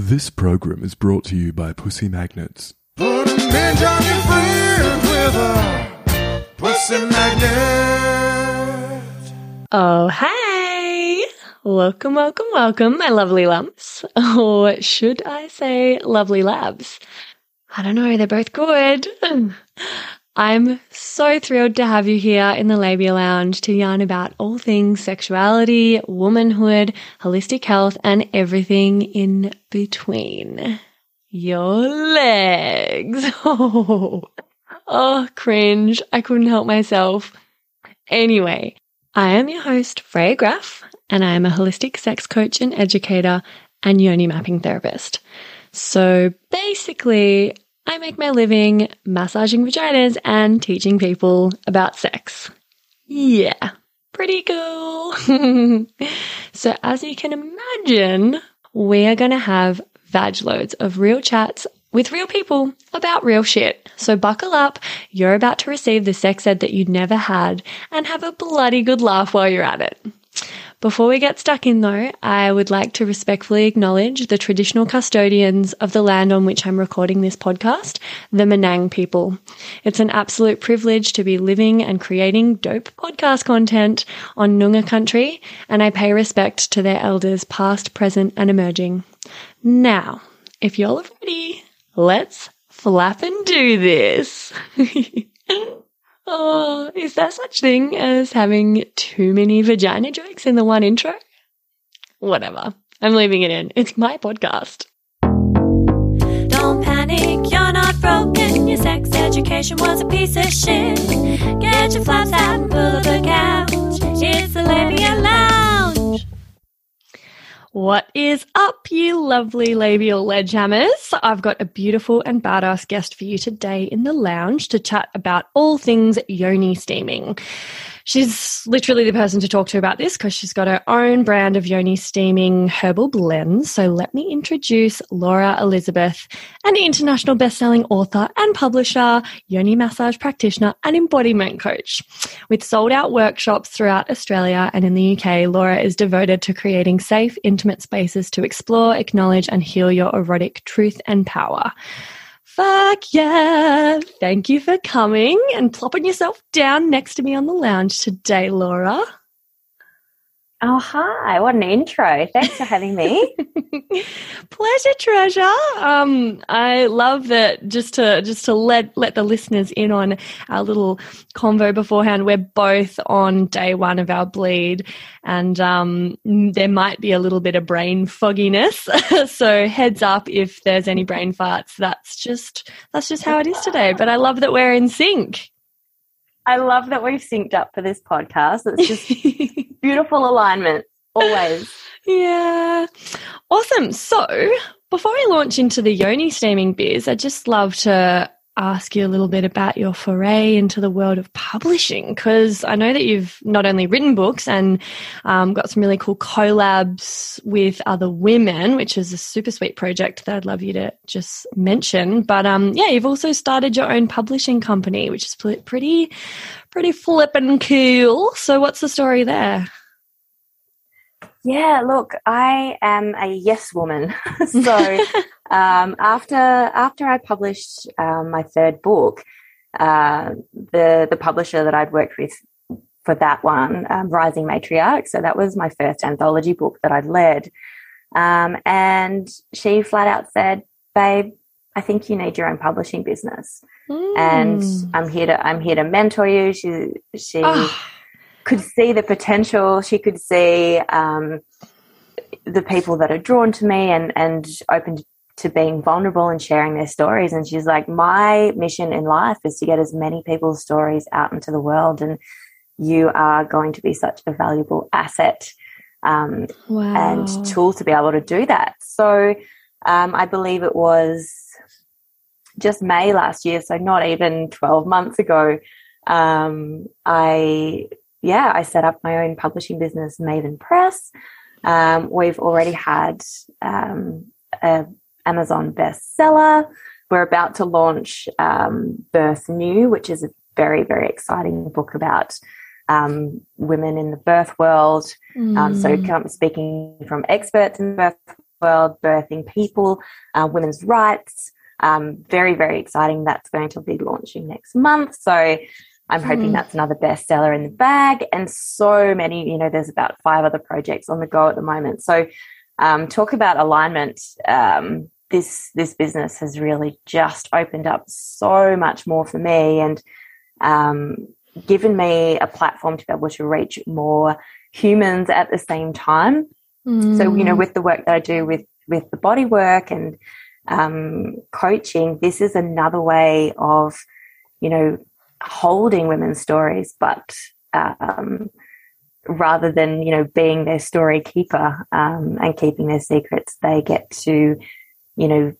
This program is brought to you by Pussy Magnets. Put a midge on your friend with a pussy magnet. Oh, hey! Welcome, welcome, welcome, my lovely lumps. Or should I say lovely labs? I don't know, they're both good. I'm so thrilled to have you here in the Labia Lounge to yarn about all things sexuality, womanhood, holistic health, and everything in between. Your legs. Oh, oh, cringe. I couldn't help myself. Anyway, I am your host, Freya Graf, and I am a holistic sex coach and educator and yoni mapping therapist. So basically, I make my living massaging vaginas and teaching people about sex. Yeah, pretty cool. so, as you can imagine, we are going to have vag loads of real chats with real people about real shit. So buckle up. You're about to receive the sex ed that you never had and have a bloody good laugh while you're at it. Before we get stuck in though, I would like to respectfully acknowledge the traditional custodians of the land on which I'm recording this podcast, the Menang people. It's an absolute privilege to be living and creating dope podcast content on Noongar country, and I pay respect to their elders past, present, and emerging. Now, if y'all are ready, let's flap and do this. oh, is there such thing as having too many vagina jokes in the one intro? Whatever. I'm leaving it in. It's my podcast. Don't panic, you're not broken. Your sex education was a piece of shit. Get your flaps out and pull up a couch. It's the Labia Lounge. What is up, you lovely labial ledgehammers? I've got a beautiful and badass guest for you today in the lounge to chat about all things yoni steaming. She's literally the person to talk to about this because she's got her own brand of yoni steaming herbal blends. So let me introduce Laura Elizabeth, an international best-selling author and publisher, yoni massage practitioner, and embodiment coach. With sold-out workshops throughout Australia and in the UK, Laura is devoted to creating safe, intimate spaces to explore, acknowledge, and heal your erotic truth and power. Fuck yeah. Thank you for coming and plopping yourself down next to me on the lounge today, Laura. Oh, hi. What an intro. Thanks for having me. Pleasure, treasure. Um, I love that just to just to let let the listeners in on our little convo beforehand. We're both on day one of our bleed and um, there might be a little bit of brain fogginess. so heads up if there's any brain farts. That's just that's just how it is today. But I love that we're in sync. I love that we've synced up for this podcast. It's just beautiful alignment, always. Yeah. Awesome. So before we launch into the yoni steaming biz, I'd just love to ask you a little bit about your foray into the world of publishing because I know that you've not only written books and um, got some really cool collabs with other women, which is a super sweet project that I'd love you to just mention. But um, yeah, you've also started your own publishing company, which is pretty, pretty flippin' cool. So, what's the story there? Yeah, look, I am a yes woman. so um, after after I published um, my third book, uh, the the publisher that I'd worked with for that one, um, Rising Matriarch, so that was my first anthology book that I'd led, um, and she flat out said, "Babe, I think you need your own publishing business, mm. and I'm here to I'm here to mentor you." She she. Oh could see the potential. She could see um, the people that are drawn to me and and open to being vulnerable and sharing their stories. And she's like, my mission in life is to get as many people's stories out into the world, and you are going to be such a valuable asset um, wow. and tool to be able to do that. So um, I believe it was just May last year, so not even 12 months ago. Um, I yeah, I set up my own publishing business, Maven Press. Um, we've already had um, an Amazon bestseller. We're about to launch um, Birth New, which is a very, very exciting book about um, women in the birth world. Mm. so, speaking from experts in the birth world, birthing people, uh, women's rights. Um, very, very exciting. That's going to be launching next month. So I'm hoping Hmm. that's another bestseller in the bag. And so many, you know, there's about five other projects on the go at the moment. So um, talk about alignment. Um, this this business has really just opened up so much more for me and um, given me a platform to be able to reach more humans at the same time. So you know, Mm. with the work that I do with with the body work and um, coaching, this is another way of you know holding women's stories, but um, rather than you know being their story keeper um, and keeping their secrets, they get to you know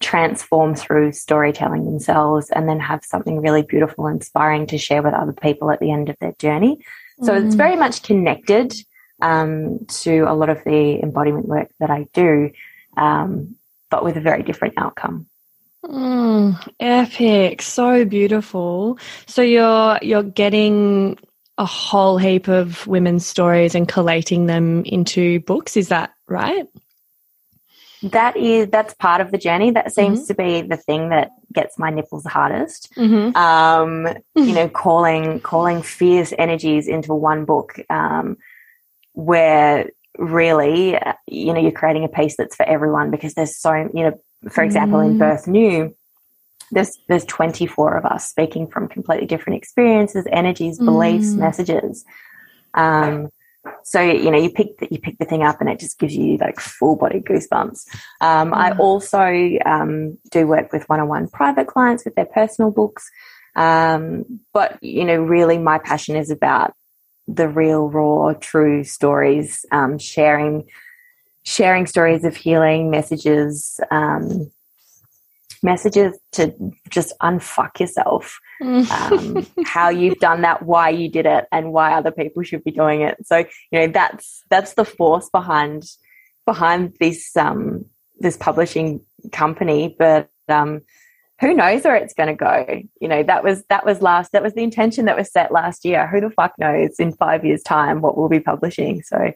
transform through storytelling themselves and then have something really beautiful and inspiring to share with other people at the end of their journey. So it's Mm. very much connected um, to a lot of the embodiment work that I do, um, but with a very different outcome. Mm, epic, so beautiful. So you're you're getting a whole heap of women's stories and collating them into books. Is that right? That is that's part of the journey. That seems to be the thing that gets my nipples hardest. Mm-hmm. Um, you know, calling calling fierce energies into one book, um, where really, uh, you know, you're creating a piece that's for everyone because there's so you know, for example, in Mm. Birth New, there's there's 24 of us speaking from completely different experiences, energies, beliefs, Mm. messages. Um, so you know, you pick the, you pick the thing up, and it just gives you like full body goosebumps. Um, I Mm. also um, do work with one-on-one private clients with their personal books, um, but you know, really, my passion is about the real, raw, true stories, um, sharing sharing stories of healing, messages, um, messages to just unfuck yourself um, how you've done that, why you did it, and why other people should be doing it. So you know that's that's the force behind behind this um, this publishing company. But um, who knows where it's going to go? You know that was that was last that was the intention that was set last year. Who the fuck knows in five years' time what we'll be publishing? So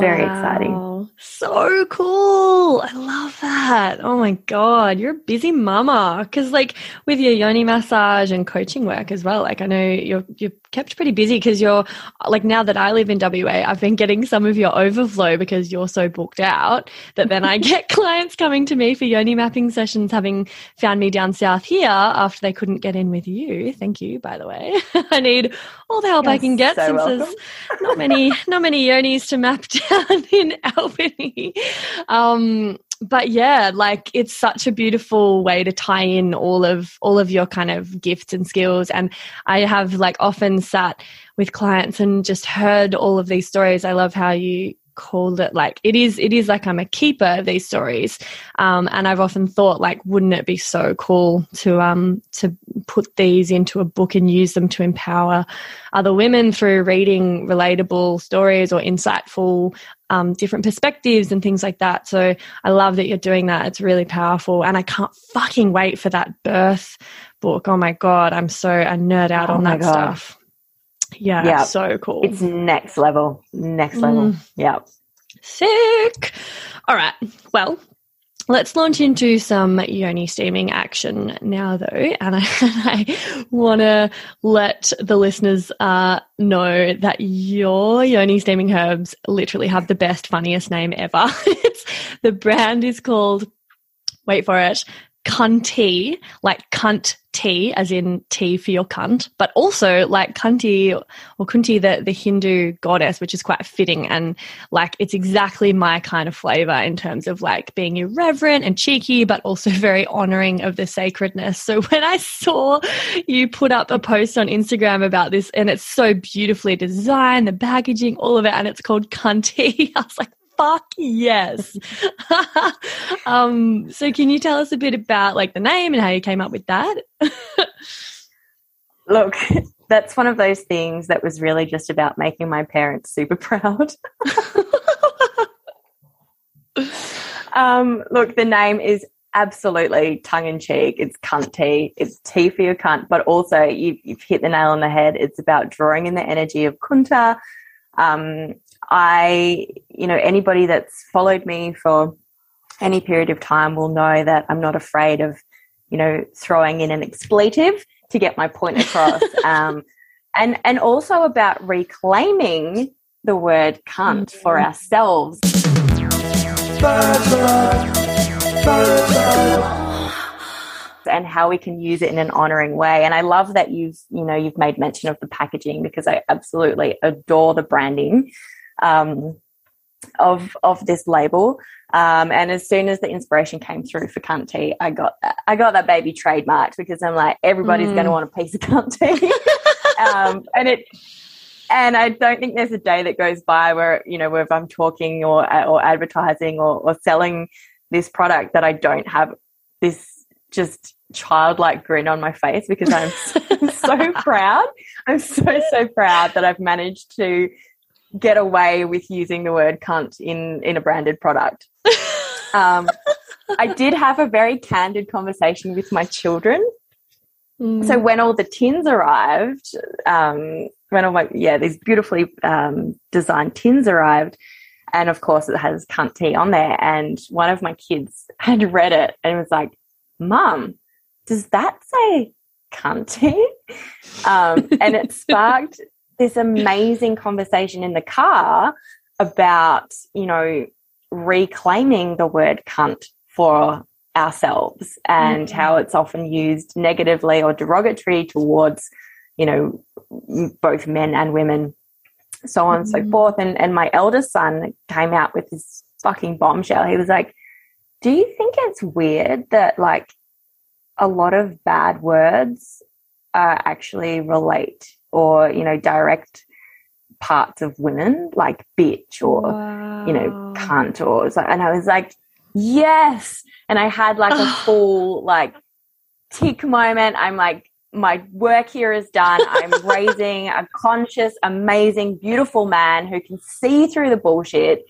Very exciting. So cool. I love that. Oh my God. You're a busy mama. Cause like with your yoni massage and coaching work as well, like I know you're, you're kept pretty busy because you're like now that I live in WA, I've been getting some of your overflow because you're so booked out that then I get clients coming to me for yoni mapping sessions, having found me down south here after they couldn't get in with you. Thank you, by the way. I need all the help I You're can get so since welcome. there's not many not many yonis to map down in Albany. Um, but yeah, like it's such a beautiful way to tie in all of all of your kind of gifts and skills. And I have like often sat with clients and just heard all of these stories. I love how you called it like it is it is like I'm a keeper of these stories. Um, and I've often thought like wouldn't it be so cool to um to put these into a book and use them to empower other women through reading relatable stories or insightful um, different perspectives and things like that. So I love that you're doing that. It's really powerful. And I can't fucking wait for that birth book. Oh my God. I'm so, I nerd out Oh on that God. stuff. Yeah, Yeah. so cool. it's next level, next level. Yeah. Sick. All right. Well, let's launch into some yoni steaming action now, though. And I, I want to let the listeners uh, know that your yoni steaming herbs literally have the best, funniest name ever. it's, the brand is called, wait for it, Kuntea, like cunt tea, as in tea for your cunt, but also like Kunti or Kunti, the, the Hindu goddess, which is quite fitting. And like it's exactly my kind of flavor in terms of like being irreverent and cheeky, but also very honoring of the sacredness. So when I saw you put up a post on Instagram about this and it's so beautifully designed, the packaging, all of it, and it's called Kuntea, I was like, fuck yes. um, so can you tell us a bit about like the name and how you came up with that? Look, that's one of those things that was really just about making my parents super proud. um, look, the name is absolutely tongue in cheek. It's cunt tea. It's tea for your cunt, but also you've, you've hit the nail on the head. It's about drawing in the energy of kunta. Um, I, you know, anybody that's followed me for any period of time will know that I'm not afraid of, you know, throwing in an expletive to get my point across. um, and and also about reclaiming the word cunt for ourselves. and how we can use it in an honoring way. And I love that you've, you know, you've made mention of the packaging because I absolutely adore the branding um, of of this label. Um, and as soon as the inspiration came through for cunt tea, I got I got that baby trademarked because I'm like everybody's Mm. going to want a piece of cunt tea, um, and it. And I don't think there's a day that goes by where you know where I'm talking or or advertising or, or selling this product that I don't have this just childlike grin on my face because I'm so, so proud. I'm so so proud that I've managed to get away with using the word cunt in in a branded product. Um, I did have a very candid conversation with my children. Mm. So when all the tins arrived, um, when all my yeah these beautifully um, designed tins arrived, and of course it has cunt tea on there, and one of my kids had read it and was like, "Mum, does that say cunt tea?" Um, and it sparked this amazing conversation in the car about you know reclaiming the word cunt for ourselves and Mhm. how it's often used negatively or derogatory towards you know both men and women so on and so Mhm. forth and and my eldest son came out with this fucking bombshell he was like do you think it's weird that like a lot of bad words uh, actually relate or you know direct parts of women like bitch or you know cunt or and i was like yes. And i had like a full like tick moment. I'm like my work here is done. I'm raising a conscious amazing beautiful man who can see through the bullshit.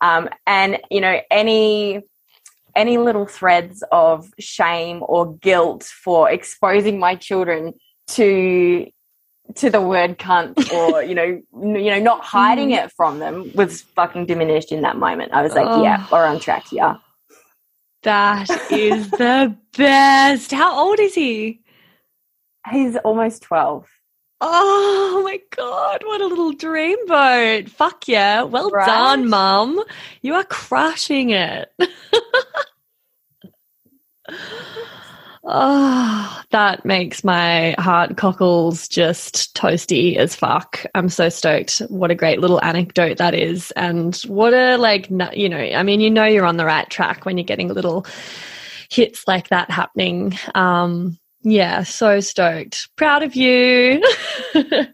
Um, and you know any any little threads of shame or guilt for exposing my children to to the word cunt or you know n- you know not hiding mm. it from them was fucking diminished in that moment i was like Oh. yeah we're on track here That is the best. How old is he? he's almost 12 Oh my god, what a little dreamboat. Fuck yeah. Well Right? done, mum. You are crushing it. oh, that makes my heart cockles just toasty as fuck. I'm so stoked. What a great little anecdote that is. And what a, like, you know, I mean, you know, you're on the right track when you're getting little hits like that happening. Um, yeah, so stoked. Proud of you.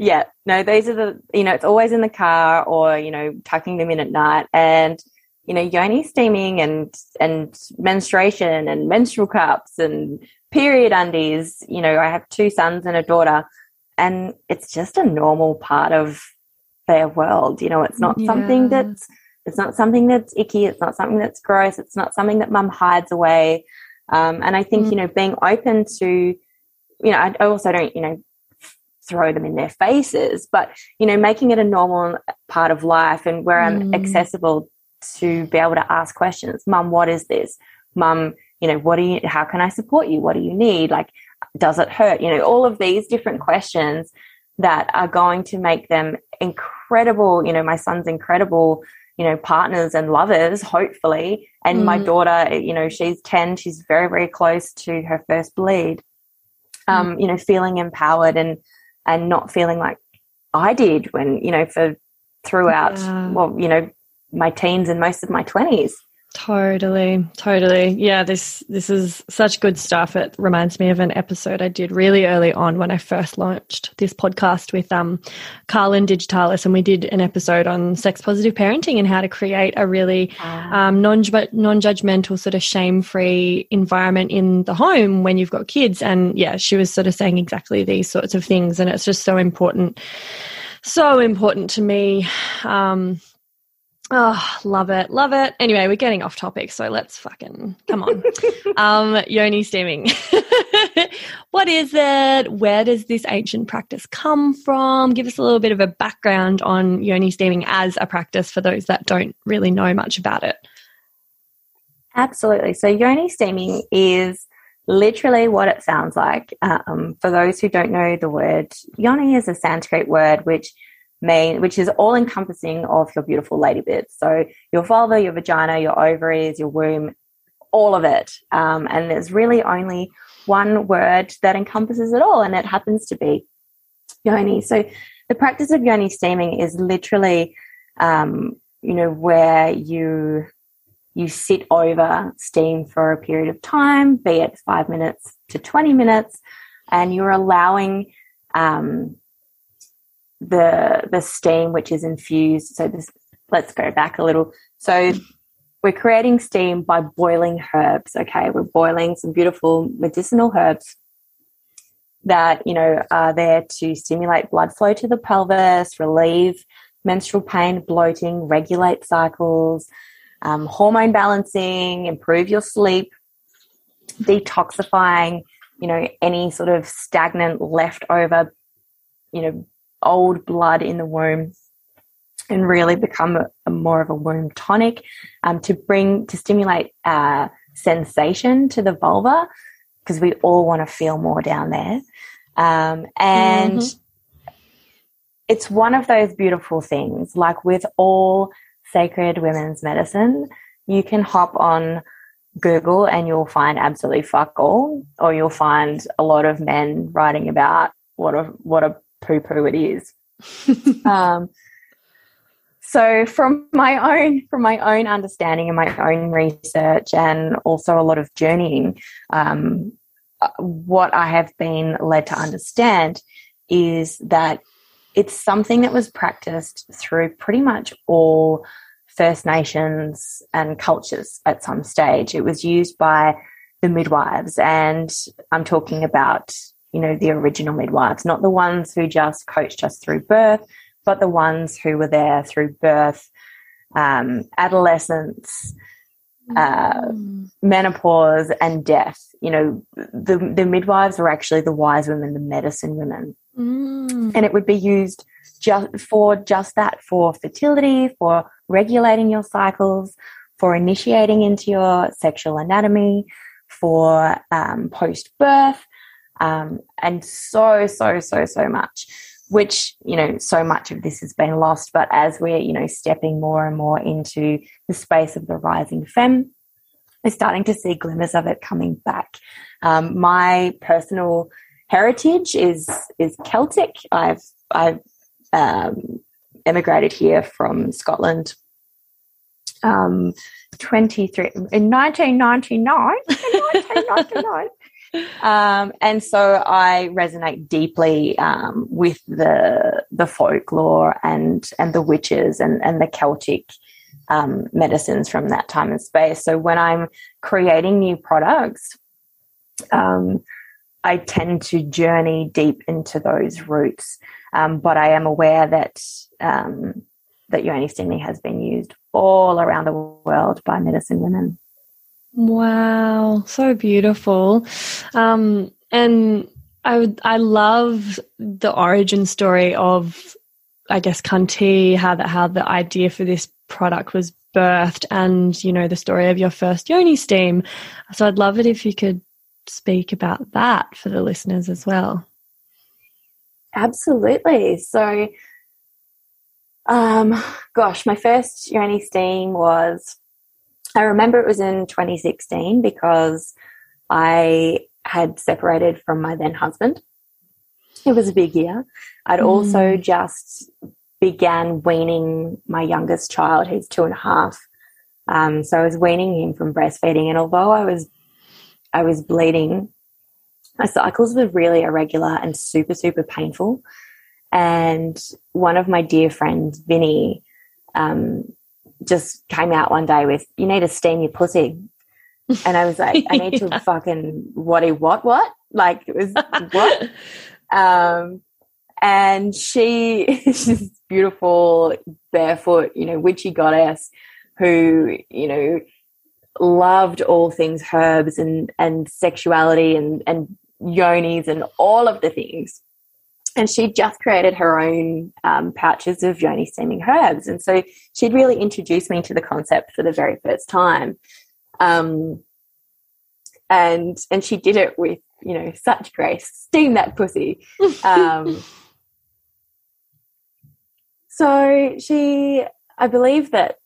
yeah no these are the you know it's always in the car or you know tucking them in at night and you know yoni steaming and and menstruation and menstrual cups and period undies. You know i have two sons and a daughter and it's just a normal part of their world. You know it's not something that's it's not something that's icky. It's not something that's gross. It's not something that mum hides away. Um, and i think Mm. you know being open to you know I, also don't you know throw them in their faces, but you know, making it a normal part of life and where I'm Mm. accessible to be able to ask questions. Mum, what is this? Mum, you know, what do you, how can I support you? What do you need? Like, does it hurt? You know, all of these different questions that are going to make them incredible, you know, my son's incredible, you know, partners and lovers, hopefully. And my Mm. daughter, you know, she's 10, she's very, very close to her first bleed. Um, you know, feeling empowered and and not feeling like I did when, you know, for throughout, Yeah. well, you know, my teens and most of my 20s. Totally, totally. Yeah, this this is such good stuff. It reminds me of an episode I did really early on when I first launched this podcast with um Carlin Digitalis, and we did an episode on sex positive parenting and how to create a really um, non non judgmental, sort of shame free environment in the home when you've got kids. And yeah, she was sort of saying exactly these sorts of things, and it's just so important, so important to me. Um, Oh, love it. Love it. Anyway, we're getting off topic, so let's fucking come on. um, yoni steaming. what is it? Where does this ancient practice come from? Give us a little bit of a background on yoni steaming as a practice for those that don't really know much about it. Absolutely. So, yoni steaming is literally what it sounds like. Um, for those who don't know the word, yoni is a Sanskrit word which mean which is all encompassing of your beautiful lady bits. So your vulva, your vagina, your ovaries, your womb, all of it. Um, and there's really only one word that encompasses it all, and it happens to be yoni. So the practice of yoni steaming is literally, um, you know, where you you sit over steam for a period of time, be it five minutes to 20 minutes, and you're allowing um, the the steam which is infused. So this, let's go back a little. So we're creating steam by boiling herbs. Okay, we're boiling some beautiful medicinal herbs that you know are there to stimulate blood flow to the pelvis, relieve menstrual pain, bloating, regulate cycles, um, hormone balancing, improve your sleep, detoxifying, you know, any sort of stagnant leftover, you know, old blood in the womb and really become a, a more of a womb tonic um, to bring, to stimulate uh, sensation to the vulva because we all want to feel more down there. Um, and mm-hmm. it's one of those beautiful things, like with all sacred women's medicine, you can hop on Google and you'll find absolutely fuck all, or you'll find a lot of men writing about what a what a poo poo it is. um, so from my own from my own understanding and my own research and also a lot of journeying, um, what I have been led to understand is that it's something that was practiced through pretty much all First Nations and cultures at some stage. It was used by the midwives, and I'm talking about, you know, the original midwives, not the ones who just coached us through birth, but the ones who were there through birth, um, adolescence, uh, mm. menopause, and death. You know, the, the midwives were actually the wise women, the medicine women. Mm. And it would be used just for just that for fertility, for regulating your cycles, for initiating into your sexual anatomy, for um, post birth, um, and so, so, so, so much. Which, you know, so much of this has been lost. But as we're, you know, stepping more and more into the space of the rising femme, we're starting to see glimmers of it coming back. Um, my personal heritage is is Celtic. I've I've um, emigrated here from Scotland um, 23 in 1999. 1999. um, and so I resonate deeply um, with the the folklore and and the witches and and the Celtic um, medicines from that time and space. So when I'm creating new products, um, I tend to journey deep into those roots. Um, but I am aware that um, that yoni steaming has been used all around the world by medicine women. Wow, so beautiful. Um, and I would, I love the origin story of, I guess, Kuntea, how the, how the idea for this product was birthed and, you know, the story of your first yoni steam. So I'd love it if you could speak about that for the listeners as well. Absolutely. So, um, gosh, my first Yoni Steam was, I remember it was in 2016 because I had separated from my then husband. It was a big year. I'd mm. also just began weaning my youngest child, who's two and a half. Um, so I was weaning him from breastfeeding, and although I was I was bleeding my cycles were really irregular and super, super painful. And one of my dear friends, Vinny, um, just came out one day with, You need to steam your pussy. And I was like, I need yeah. to fucking what what what? Like it was what? um and she she's beautiful barefoot, you know, witchy goddess who, you know, loved all things herbs and and sexuality and and yonis and all of the things. And she just created her own um, pouches of yoni steaming herbs, and so she'd really introduced me to the concept for the very first time. Um, and and she did it with you know such grace. Steam that pussy. Um, so she, I believe that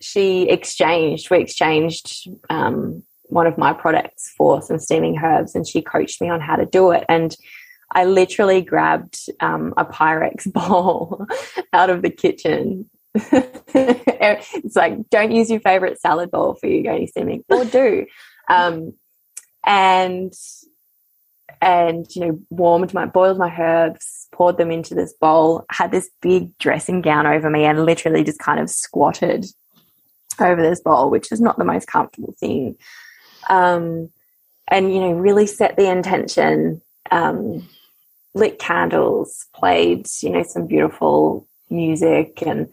she exchanged, we exchanged um, one of my products for some steaming herbs and she coached me on how to do it. And I literally grabbed um, a Pyrex bowl out of the kitchen. it's like, don't use your favorite salad bowl for your yoni steaming, or do. Um, and and you know warmed my boiled my herbs poured them into this bowl had this big dressing gown over me and literally just kind of squatted over this bowl which is not the most comfortable thing um, and you know really set the intention um, lit candles played you know some beautiful music and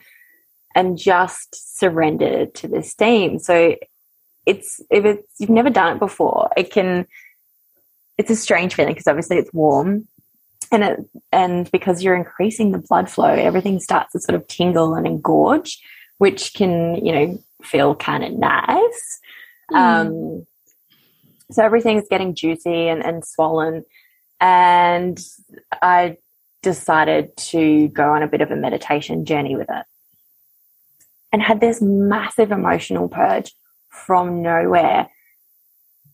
and just surrendered to this theme. So it's if it's you've never done it before it can it's a strange feeling because obviously it's warm and it and because you're increasing the blood flow everything starts to sort of tingle and engorge which can you know feel kind of nice. Mm. um so everything's getting juicy and, and swollen and i decided to go on a bit of a meditation journey with it and had this massive emotional purge from nowhere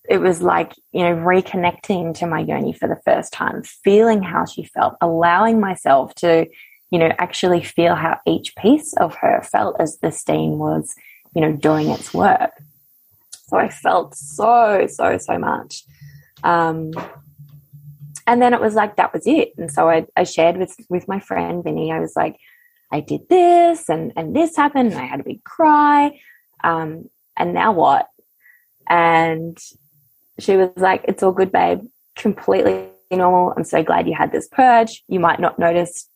it was like, you know, reconnecting to my yoni for the first time, feeling how she felt, allowing myself to, you know, actually feel how each piece of her felt as the steam was, you know, doing its work. So I felt so, so, so much. Um, and then it was like, that was it. And so I, I shared with, with my friend Vinny, I was like, I did this and, and this happened and I had a big cry. Um, and now what? And she was like, It's all good, babe. Completely normal. I'm so glad you had this purge. You might not notice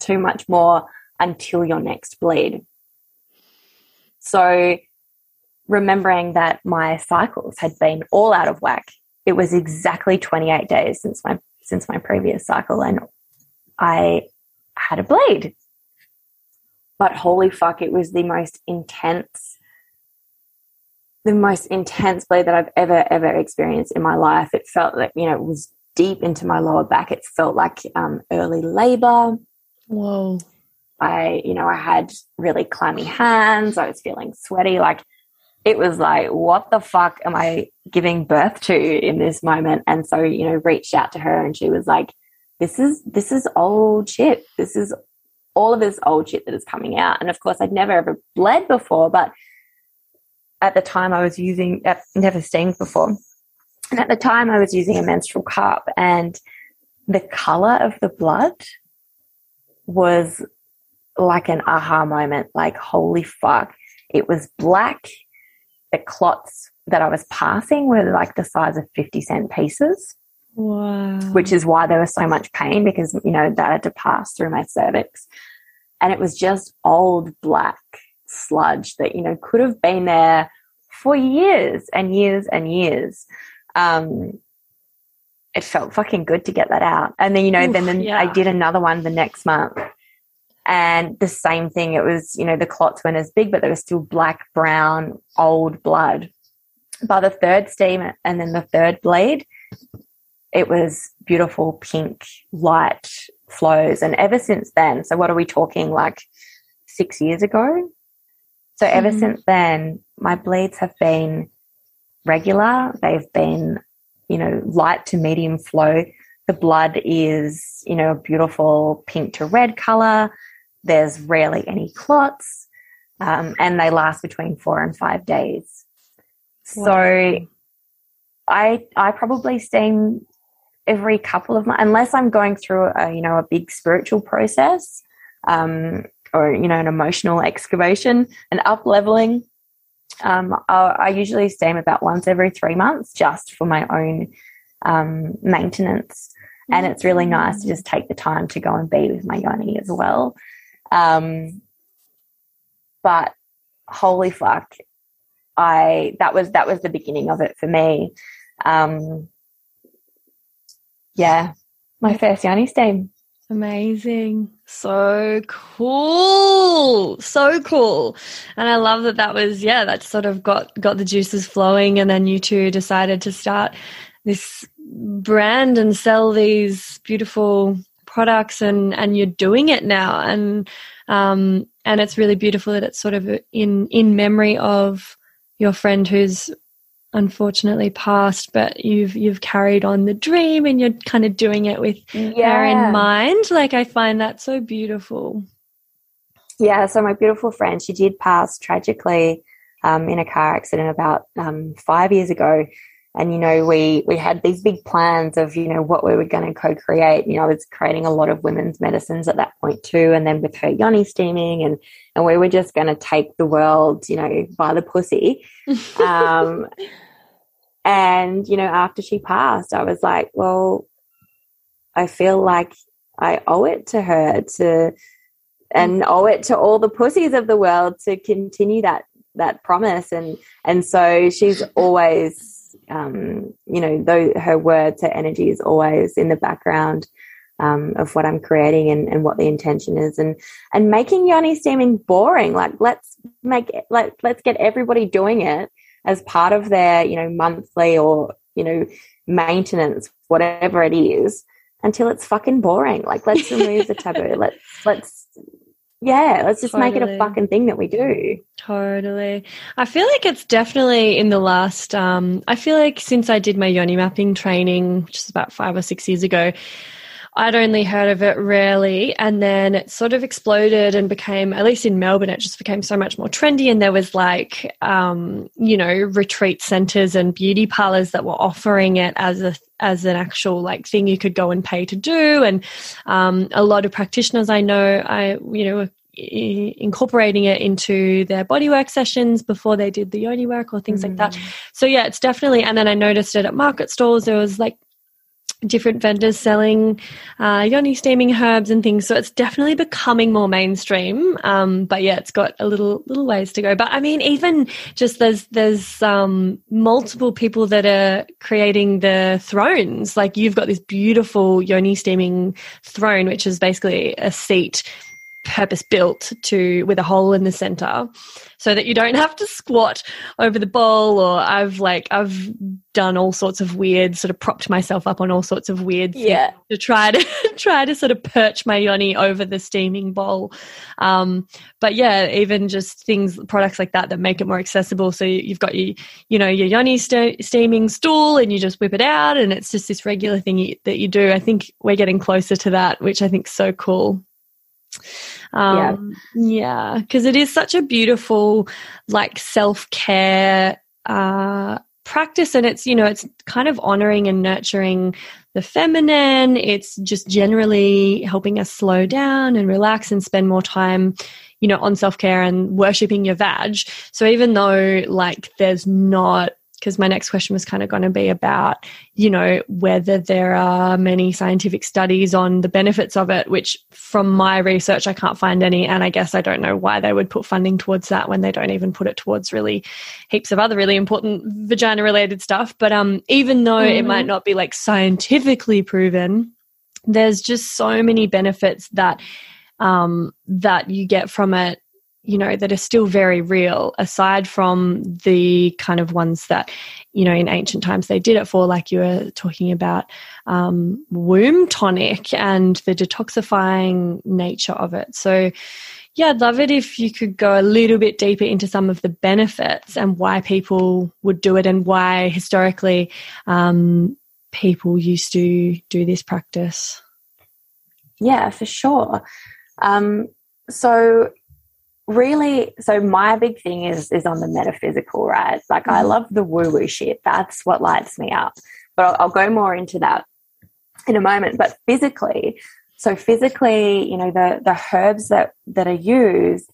too much more until your next bleed. So, remembering that my cycles had been all out of whack, it was exactly 28 days since my since my previous cycle, and I had a bleed. But holy fuck, it was the most intense the most intense bleed that I've ever, ever experienced in my life. It felt like, you know, it was deep into my lower back. It felt like um, early labor. Whoa. I, you know, I had really clammy hands. I was feeling sweaty. Like it was like, what the fuck am I giving birth to in this moment? And so, you know, reached out to her and she was like, this is, this is old shit. This is all of this old shit that is coming out. And of course, I'd never ever bled before, but at the time I was using, uh, never steamed before. And at the time I was using a menstrual cup and the color of the blood was like an aha moment. Like, holy fuck. It was black. The clots that I was passing were like the size of 50 cent pieces. Wow. Which is why there was so much pain because, you know, that had to pass through my cervix. And it was just old black sludge that, you know, could have been there for years and years and years. Um, it felt fucking good to get that out. And then, you know, Oof, then, then yeah. I did another one the next month. And the same thing, it was, you know, the clots weren't as big, but they were still black, brown, old blood. By the third steam and then the third bleed, it was beautiful pink light flows. And ever since then, so what are we talking like six years ago? So ever mm-hmm. since then, my bleeds have been regular. They've been, you know, light to medium flow. The blood is, you know, a beautiful pink to red color. There's rarely any clots. Um, and they last between four and five days. Wow. So I, I probably steam every couple of months, unless I'm going through a, you know, a big spiritual process. Um, or you know an emotional excavation and up leveling um, I, I, usually steam about once every three months just for my own um, maintenance and it's really nice to just take the time to go and be with my yoni as well. Um, but holy fuck, I that was that was the beginning of it for me. Um, yeah, my first yoni steam. Amazing. So cool. So cool. And I love that that was, yeah, that sort of got, got the juices flowing. And then you two decided to start this brand and sell these beautiful products and, and you're doing it now. And, um, and it's really beautiful that it's sort of in, in memory of your friend who's unfortunately passed, but you've you've carried on the dream and you're kind of doing it with Yeah. her in mind. Like I find that so beautiful. Yeah, so my beautiful friend, she did pass tragically um, in a car accident about um, five years ago. And you know, we we had these big plans of you know what we were going to co-create. You know, I was creating a lot of women's medicines at that point too, and then with her yoni steaming, and and we were just going to take the world, you know, by the pussy. um, and you know, after she passed, I was like, well, I feel like I owe it to her to and owe it to all the pussies of the world to continue that that promise and and so she's always um you know though her words her energy is always in the background um, of what I'm creating and, and what the intention is. And and making yoni steaming boring like let's make it like let's get everybody doing it as part of their you know monthly or you know maintenance whatever it is until it's fucking boring. Like let's remove the taboo. Let's let's yeah let's just make it a fucking thing that we do Totally. I feel like it's definitely in the last, um, I feel like since I did my yoni mapping training, which is about five or six years ago, I'd only heard of it rarely. And then it sort of exploded and became, at least in Melbourne, it just became so much more trendy. And there was like, um, you know, retreat centers and beauty parlors that were offering it as a, as an actual like thing you could go and pay to do. And, um, a lot of practitioners I know, I, you know, incorporating it into their bodywork sessions before they did the yoni work or things like that. So yeah, it's definitely. And then I noticed it at market stalls. There was like different vendors selling uh, yoni steaming herbs and things. So it's definitely becoming more mainstream. Um, but yeah, it's got a little little ways to go. But I mean, even just there's there's um, multiple people that are creating the thrones. Like you've got this beautiful yoni steaming throne, which is basically a seat purpose built to with a hole in the center so that you don't have to squat over the bowl or I've like I've done all sorts of weird sort of propped myself up on all sorts of weird things Yeah. to try to try to sort of perch my yoni over the steaming bowl. Um but yeah even just things products like that that make it more accessible. So you- you've got your you know your yoni st- steaming stool and you just whip it out and it's just this regular thing you, that you do. I think we're getting closer to that which I think is so cool. Um, yeah, because it is such a beautiful, like self care uh, practice, and it's you know it's kind of honoring and nurturing the feminine. It's just generally helping us slow down and relax and spend more time, you know, on self care and worshiping your vag. So even though like there's not because my next question was kind of going to be about, you know, whether there are many scientific studies on the benefits of it, which from my research, I can't find any. And I guess I don't know why they would put funding towards that when they don't even put it towards really heaps of other really important vagina related stuff. But um, even though it Mhm. might not be like scientifically proven, there's just so many benefits that um, that you get from it you know that are still very real aside from the kind of ones that you know in ancient times they did it for like you were talking about um, womb tonic and the detoxifying nature of it so yeah i'd love it if you could go a little bit deeper into some of the benefits and why people would do it and why historically um, people used to do this practice Yeah, for sure. Um, so really, so my big thing is is on the metaphysical, right? Like I mm-hmm. love the woo woo shit. That's what lights me up. But I'll, I'll go more into that in a moment. But physically, so physically, you know, the the herbs that that are used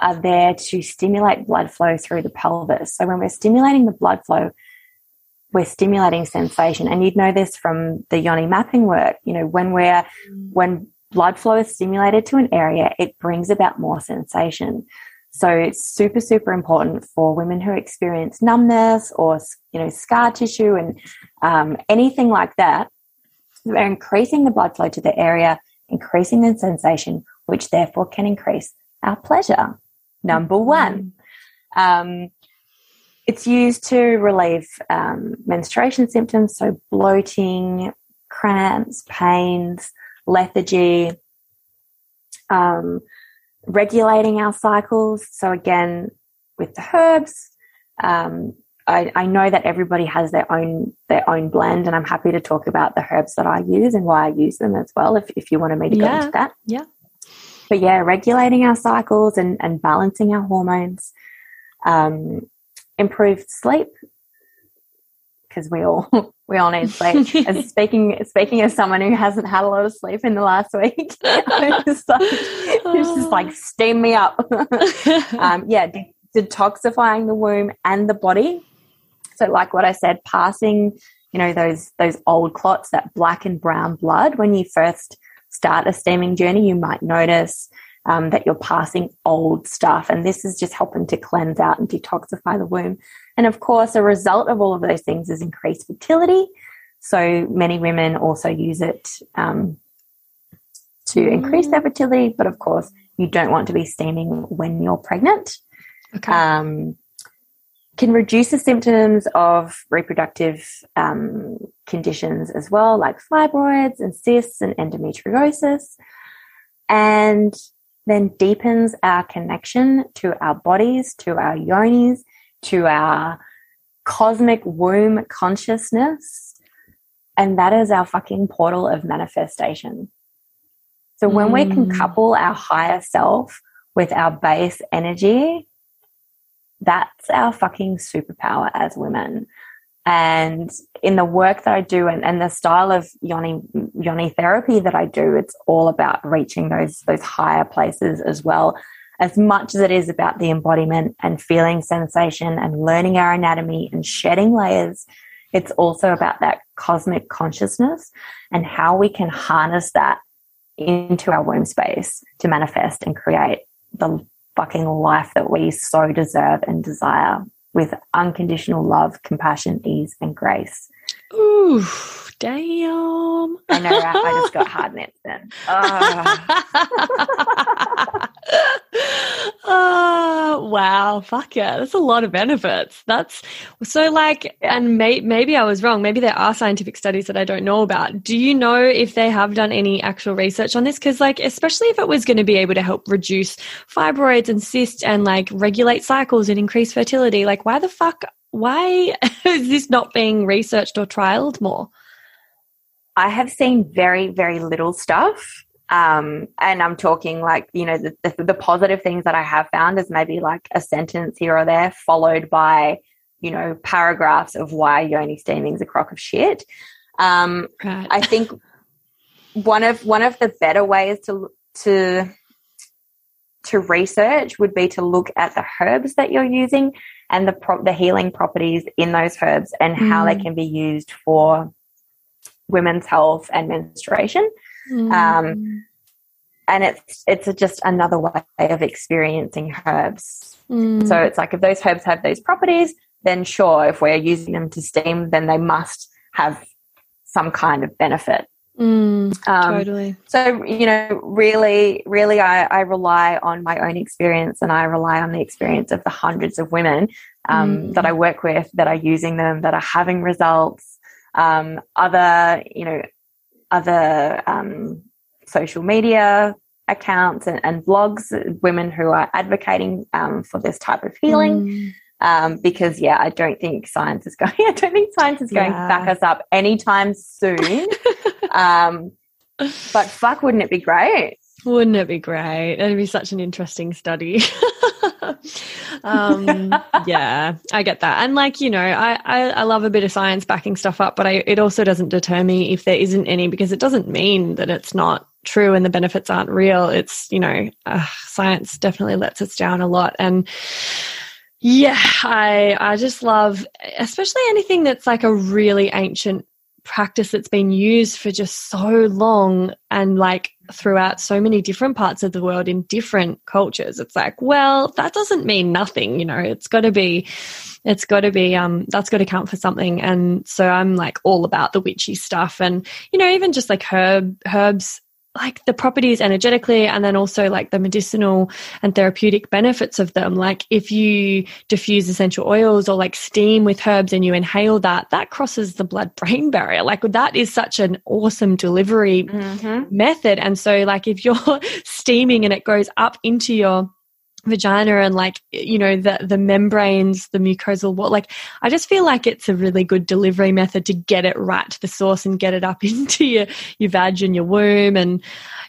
are there to stimulate blood flow through the pelvis. So when we're stimulating the blood flow, we're stimulating sensation. And you'd know this from the yoni mapping work. You know, when we're, mm. when blood flow is stimulated to an area, it brings about more sensation. So it's super, super important for women who experience numbness or, you know, scar tissue and um, anything like that. We're increasing the blood flow to the area, increasing the sensation, which therefore can increase our pleasure. Number one. Um, it's used to relieve um, menstruation symptoms, so bloating, cramps, pains, lethargy, um, regulating our cycles. So again, with the herbs, um, I, I, know that everybody has their own their own blend, and I'm happy to talk about the herbs that I use and why I use them as well. If if you wanted me to go into that, Yeah. but yeah, regulating our cycles and, and balancing our hormones, um, improved sleep because we all we all need sleep. As speaking speaking as someone who hasn't had a lot of sleep in the last week, just like, it's just like steam me up. um, yeah, de- detoxifying the womb and the body. So, like what I said, passing you know those those old clots, that black and brown blood. When you first start a steaming journey, you might notice um, that you're passing old stuff, and this is just helping to cleanse out and detoxify the womb. And of course, a result of all of those things is increased fertility. So many women also use it um, to increase their fertility, but of course, you don't want to be steaming when you're pregnant okay. um, can reduce the symptoms of reproductive um, conditions as well, like fibroids and cysts and endometriosis, and then deepens our connection to our bodies, to our yonis, to our cosmic womb consciousness. And that is our fucking portal of manifestation. So when we can Mm. couple our higher self with our base energy, that's our fucking superpower as women. And in the work that I do and, and the style of yoni yoni therapy that I do, it's all about reaching those those higher places as well. As much as it is about the embodiment and feeling sensation and learning our anatomy and shedding layers, it's also about that cosmic consciousness and how we can harness that into our womb space to manifest and create the fucking life that we so deserve and desire with unconditional love, compassion, ease, and grace. Ooh, damn. I know, right? I just got hard nets then. Oh. oh wow. Fuck yeah. That's a lot of benefits. That's so like and may, maybe i was wrong. Maybe there are scientific studies that i don't know about. Do you know if they have done any actual research on this? Because like especially if it was going to be able to help reduce fibroids and cysts and like regulate cycles and increase fertility like why the fuck why is this not being researched or trialed more? I have seen very, very little stuff. Um, and I'm talking like, you know, the, the, the positive things that I have found is maybe like a sentence here or there, followed by, you know, paragraphs of why yoni steaming's a crock of shit. Um, right I think one of one of the better ways to to to research would be to look at the herbs that you're using and the pro- the healing properties in those herbs and how they Mm. can be used for women's health and menstruation. Mm. um, And it's it's just another way of experiencing herbs. Mm. So it's like if those herbs have those properties, then sure, if we're using them to steam, then they must have some kind of benefit. Mm, Um, totally so you know really really I, I rely on my own experience and i rely on the experience of the hundreds of women um, Mm. that i work with that are using them that are having results um, other you know other um, social media accounts and, and blogs women who are advocating um, for this type of healing Mm. um, because yeah, I don't think science is going. I don't think science is going Yeah. to back us up anytime soon. um, but fuck, wouldn't it be great? Wouldn't it be great? It'd be such an interesting study. um, yeah, I get that. And like, you know, I, I, I love a bit of science backing stuff up, but I, it also doesn't deter me if there isn't any because it doesn't mean that it's not true and the benefits aren't real. It's, you know, uh, science definitely lets us down a lot. And Yeah, I I just love especially anything that's like a really ancient practice that's been used for just so long and like throughout so many different parts of the world in different cultures. It's like, well, that doesn't mean nothing, you know. It's got to be it's got to be um that's got to count for something and so i'm like all about the witchy stuff and you know even just like herb herbs like the properties energetically and then also like the medicinal and therapeutic benefits of them. Like if you diffuse essential oils or like steam with herbs and you inhale that that crosses the blood brain barrier. Like that is such an awesome delivery Mm-hmm. method. And so like if you're steaming and it goes up into your vagina and like you know the the membranes the mucosal wall like i just feel like it's a really good delivery method to get it right to the source and get it up into your your vag and your womb and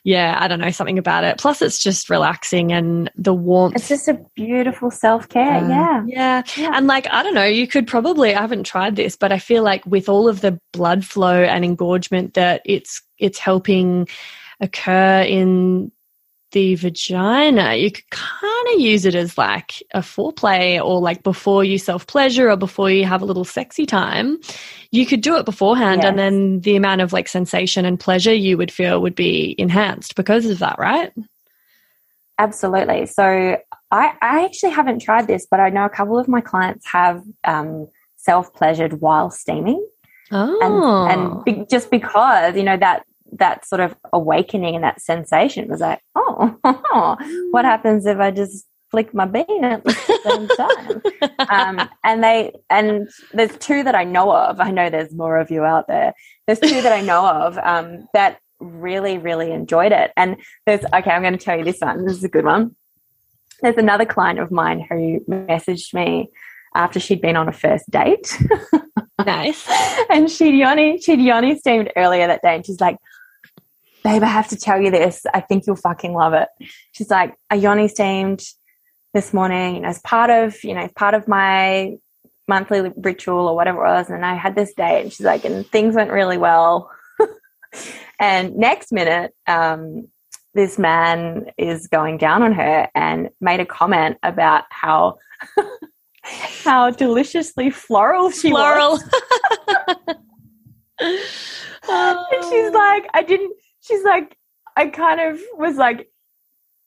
yeah i don't know something about it plus it's just relaxing and the warmth It's just a beautiful self care. uh, yeah. yeah. Yeah. And like, I don't know, you could probably, I haven't tried this, but I feel like with all of the blood flow and engorgement that it's, it's helping occur in the vagina, you could kind of use it as like a foreplay or like before you self pleasure or before you have a little sexy time. You could do it beforehand and then the amount of like sensation and pleasure you would feel would be enhanced because of that, right? Absolutely. So I, I actually haven't tried this, but I know a couple of my clients have um, self pleasured while steaming. Oh. and and be, just because you know that that sort of awakening and that sensation was like oh what happens if i just flick my bean at the same time? Um, and they and there's two that i know of. I know there's more of you out there. There's two that i know of um, that really really enjoyed it. And there's okay i'm going to tell you this one. This is a good one. There's another client of mine who messaged me after she'd been on a first date. Nice. and she'd yoni she'd yoni steamed earlier that day and she's like babe i have to tell you this. I think you'll fucking love it. She's like i yoni steamed this morning? You know as part of you know part of my monthly ritual or whatever it was. And i had this date and she's like and things went really well. And next minute um this man is going down on her and made a comment about how how deliciously floral she was. And she's like, I didn't, she's like, I kind of was like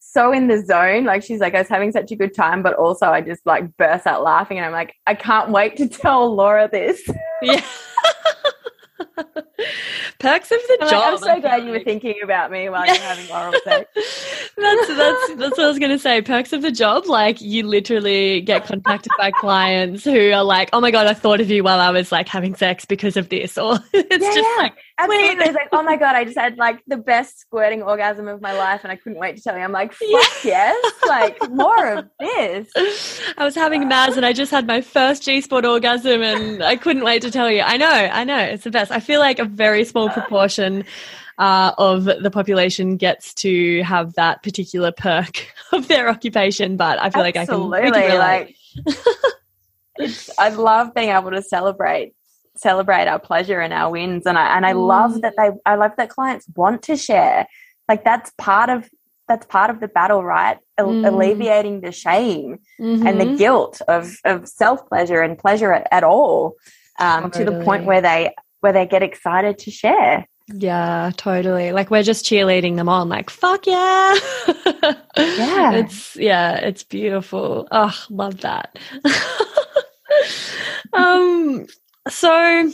so in the zone. Like, she's like, I was having such a good time, but also I just like burst out laughing. And I'm like, I can't wait to tell Laura this. yeah. Perks of the I'm, like, job. I'm I so feel glad you were thinking about me while you're having oral sex. that's that's that's what I was gonna say. Perks of the job, like you literally get contacted by clients who are like, "Oh my god, I thought of you while I was like having sex because of this," or it's Yeah, just yeah. like, Absolutely. It's like, oh my God, I just had like the best squirting orgasm of my life and I couldn't wait to tell you. I'm like, fuck Yeah. yes. Like, more of this. I was having Maz and I just had my first G spot orgasm and I couldn't wait to tell you. I know, I know, it's the best. I feel like a very small proportion uh, of the population gets to have that particular perk of their occupation, but I feel like I can, Absolutely. relate. Like, it's, I love being able to celebrate celebrate our pleasure and our wins and I and I Mm. love that they I love that clients want to share like that's part of that's part of the battle right Mm. alleviating the shame and the Mhm. guilt of of self pleasure and pleasure at, at all um, to the point where they where they get excited to share Yeah, totally. Like we're just cheerleading them on, like, fuck yeah. Yeah. It's yeah, it's beautiful. Oh, love that. um so I'm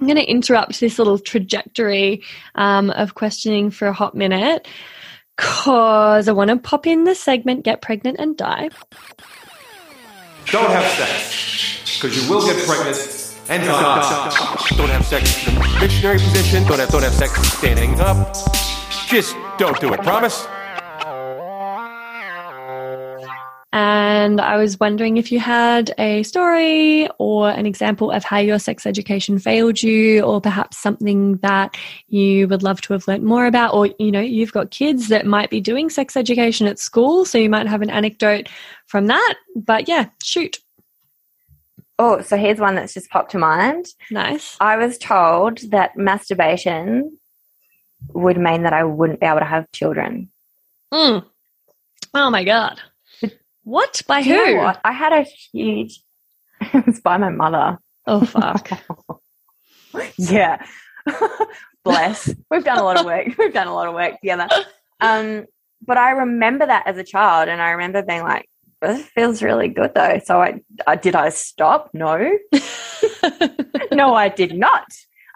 gonna interrupt this little trajectory um, of questioning for a hot minute because I want to pop in the segment Get Pregnant and Die. Don't have sex, because you will get pregnant and die. Don't have sex in the missionary position. Don't have, don't have sex standing up. Just don't do it. Promise? And I was wondering if you had a story or an example of how your sex education failed you, or perhaps something that you would love to have learnt more about. Or, you know, you've got kids that might be doing sex education at school, so you might have an anecdote from that. But yeah, shoot. Oh so here's one that's just popped to mind Nice. I was told that masturbation would mean that I wouldn't be able to have children. Mm. Oh my God. What? By Do you who? know what? I had a huge. It was by my mother. Oh fuck. yeah. Bless. We've done a lot of work. We've done a lot of work together. Um, but I remember that as a child, and I remember being like, "This feels really good, though." So I, I did. I stop? No, no, I did not.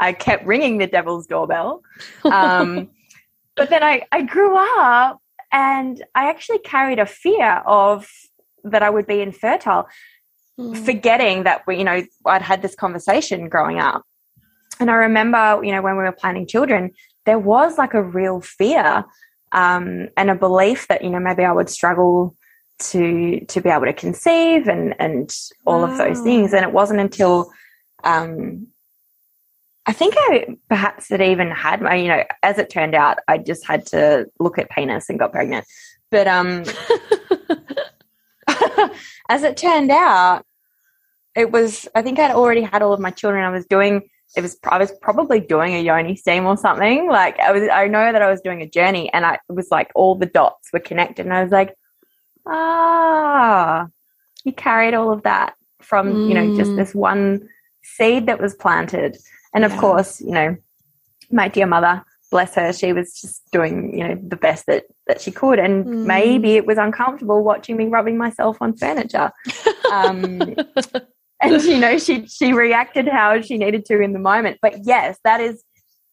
I kept ringing the devil's doorbell. Um, but then I, I grew up, and I actually carried a fear of that I would be infertile forgetting that we, you know, I'd had this conversation growing up. And I remember, you know, when we were planning children, there was like a real fear um, and a belief that, you know, maybe I would struggle to to be able to conceive and and all of those things. And it wasn't until um, I think I perhaps had even had my, you know, as it turned out, I just had to look at penis and got pregnant. But um, as it turned out, it was I think I'd already had all of my children. I was doing it was I was probably doing a yoni steam or something. Like I was I know that I was doing a journey and I it was like all the dots were connected and I was like, ah, he carried all of that from, you know, just Mm. this one seed that was planted. And of Yeah. course, you know, my dear mother, bless her, she was just doing, you know, the best that that she could. And Mm. maybe it was uncomfortable watching me rubbing myself on furniture. Um, and you know she she reacted how she needed to in the moment but yes that is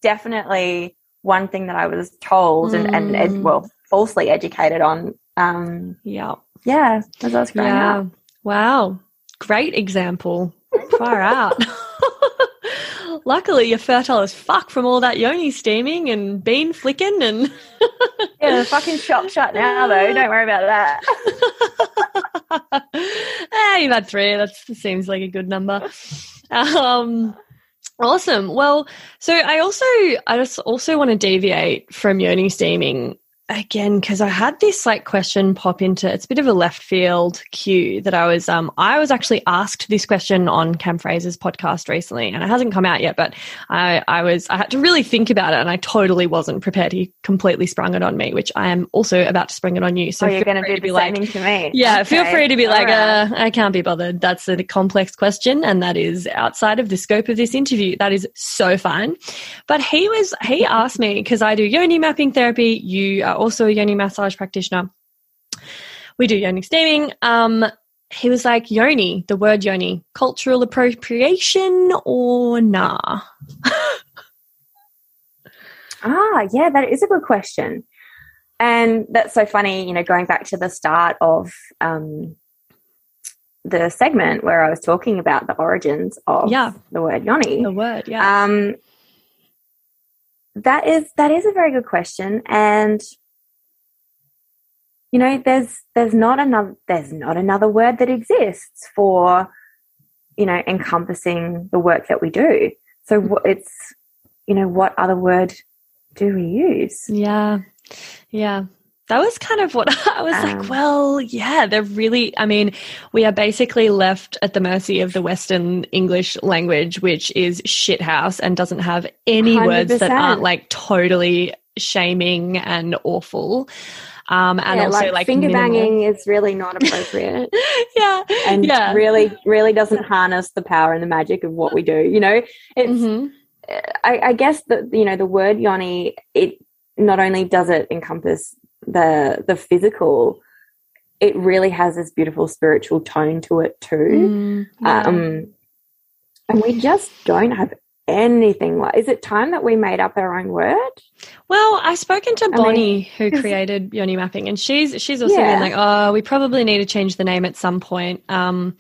definitely one thing that i was told and and ed, Mm. well falsely educated on um yeah. yeah as i was growing Yeah. up Wow. Great example. Far out. Luckily, you're fertile as fuck from all that yoni steaming and bean flicking and yeah the fucking shop's shut now though don't worry about that ah, you've had three. That seems like a good number. Um, awesome. Well, so I also I just also want to deviate from yoni steaming again because I had this like question pop into it's a bit of a left field cue that I was um I was actually asked this question on Cam Fraser's podcast recently and it hasn't come out yet but I I was I had to really think about it and I totally wasn't prepared he completely sprung it on me which I am also about to spring it on you so oh you're going to do be the like same thing to me yeah, feel free to be all like, right. uh, I can't be bothered. That's a complex question, and that is outside of the scope of this interview. That is so fine. But he was, he asked me because I do yoni mapping therapy. You are also a yoni massage practitioner. We do yoni steaming. Um, he was like, yoni, the word yoni, cultural appropriation or nah? Ah, yeah, that is a good question. And that's so funny, you know, going back to the start of um, the segment where I was talking about the origins of Yeah. the word yoni. The word, yeah. Um, that is that is a very good question, and you know, there's there's not another there's not another word that exists for you know encompassing the work that we do. So it's you know what other word do we use? Yeah. Yeah. That was kind of what I was Um, like, well, yeah, they're really, I mean, we are basically left at the mercy of the Western English language, which is shithouse and doesn't have any words that aren't like totally shaming and awful. Um, and Yeah, also like, like finger minimal. banging is really not appropriate, yeah. and Yeah. really really doesn't harness the power and the magic of what we do. You know, it's Mhm. I, I guess that you know the word yoni it not only does it encompass the the physical it really has this beautiful spiritual tone to it too Mm, yeah. um and we just don't have anything like is it time that we made up our own word Well, I've spoken to mean, Bonnie, who 'cause- created Yoni Mapping, and she's she's also Yeah. been like, "Oh, we probably need to change the name at some point." Um,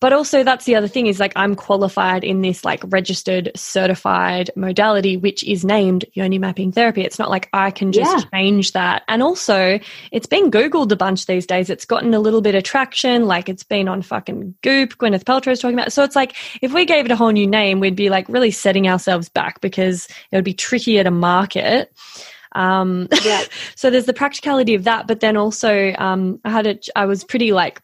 but also, that's the other thing is like I'm qualified in this like registered, certified modality, which is named Yoni Mapping Therapy. It's not like I can just Yeah. change that. And also, it's been Googled a bunch these days. It's gotten a little bit of traction. Like it's been on fucking Goop. Gwyneth Paltrow's talking about. it. So it's like if we gave it a whole new name, we'd be like really setting ourselves back because it would be trickier to market. Um, yeah so there's the practicality of that, but then also um, I had a, I was pretty like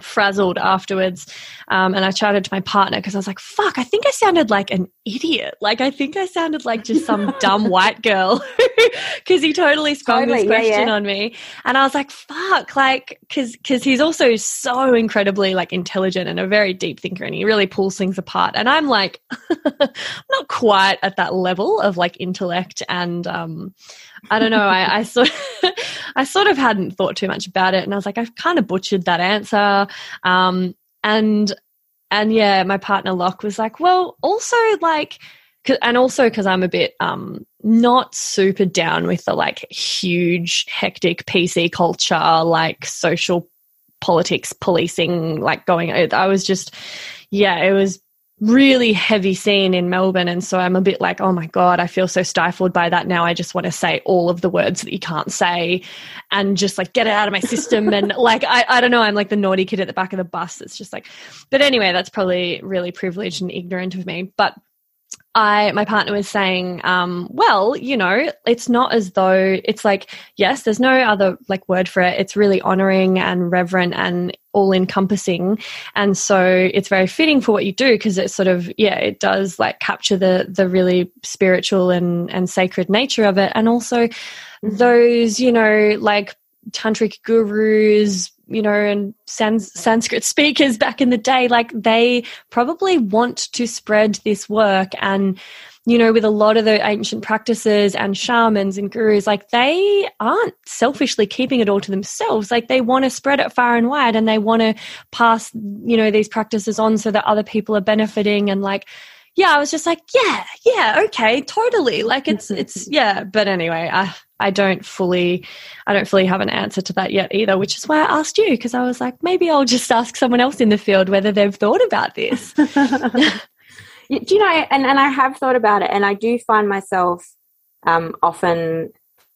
frazzled afterwards, um, and I chatted to my partner because I was like, "Fuck, I think I sounded like an idiot. Like, I think I sounded like just some dumb white girl because he totally sprung Totally, this question yeah. on me. And I was like, fuck, like, because cause he's also so incredibly like intelligent and a very deep thinker and he really pulls things apart. And I'm like, not quite at that level of like intellect and, um, I don't know. I, I sort, I sort of hadn't thought too much about it, and I was like, I've kind of butchered that answer. Um, and and yeah, my partner Locke was like, well, also like, and also because I'm a bit um not super down with the like huge hectic PC culture, like social politics, policing, like going. I was just, yeah, it was really heavy scene in Melbourne. And so I'm a bit like, oh my God, I feel so stifled by that now. I just want to say all of the words that you can't say and just like get it out of my system. and like, I, I don't know, I'm like the naughty kid at the back of the bus. It's just like, but anyway, that's probably really privileged and ignorant of me. But I, my partner was saying, um, well, you know, it's not as though it's like, yes, there's no other like word for it. It's really honoring and reverent and all encompassing. And so it's very fitting for what you do because it sort of, yeah, it does like capture the, the really spiritual and, and sacred nature of it. And also those, you know, like tantric gurus, you know, and Sans- Sanskrit speakers back in the day, like they probably want to spread this work. And, you know, with a lot of the ancient practices and shamans and gurus, like they aren't selfishly keeping it all to themselves. Like they want to spread it far and wide and they want to pass, you know, these practices on so that other people are benefiting and like, yeah, I was just like, yeah, yeah, okay, totally. Like it's it's yeah, but anyway, I I don't fully I don't fully have an answer to that yet either, which is why I asked you because I was like, maybe I'll just ask someone else in the field whether they've thought about this. Do you know and, and i have thought about it and i do find myself um, often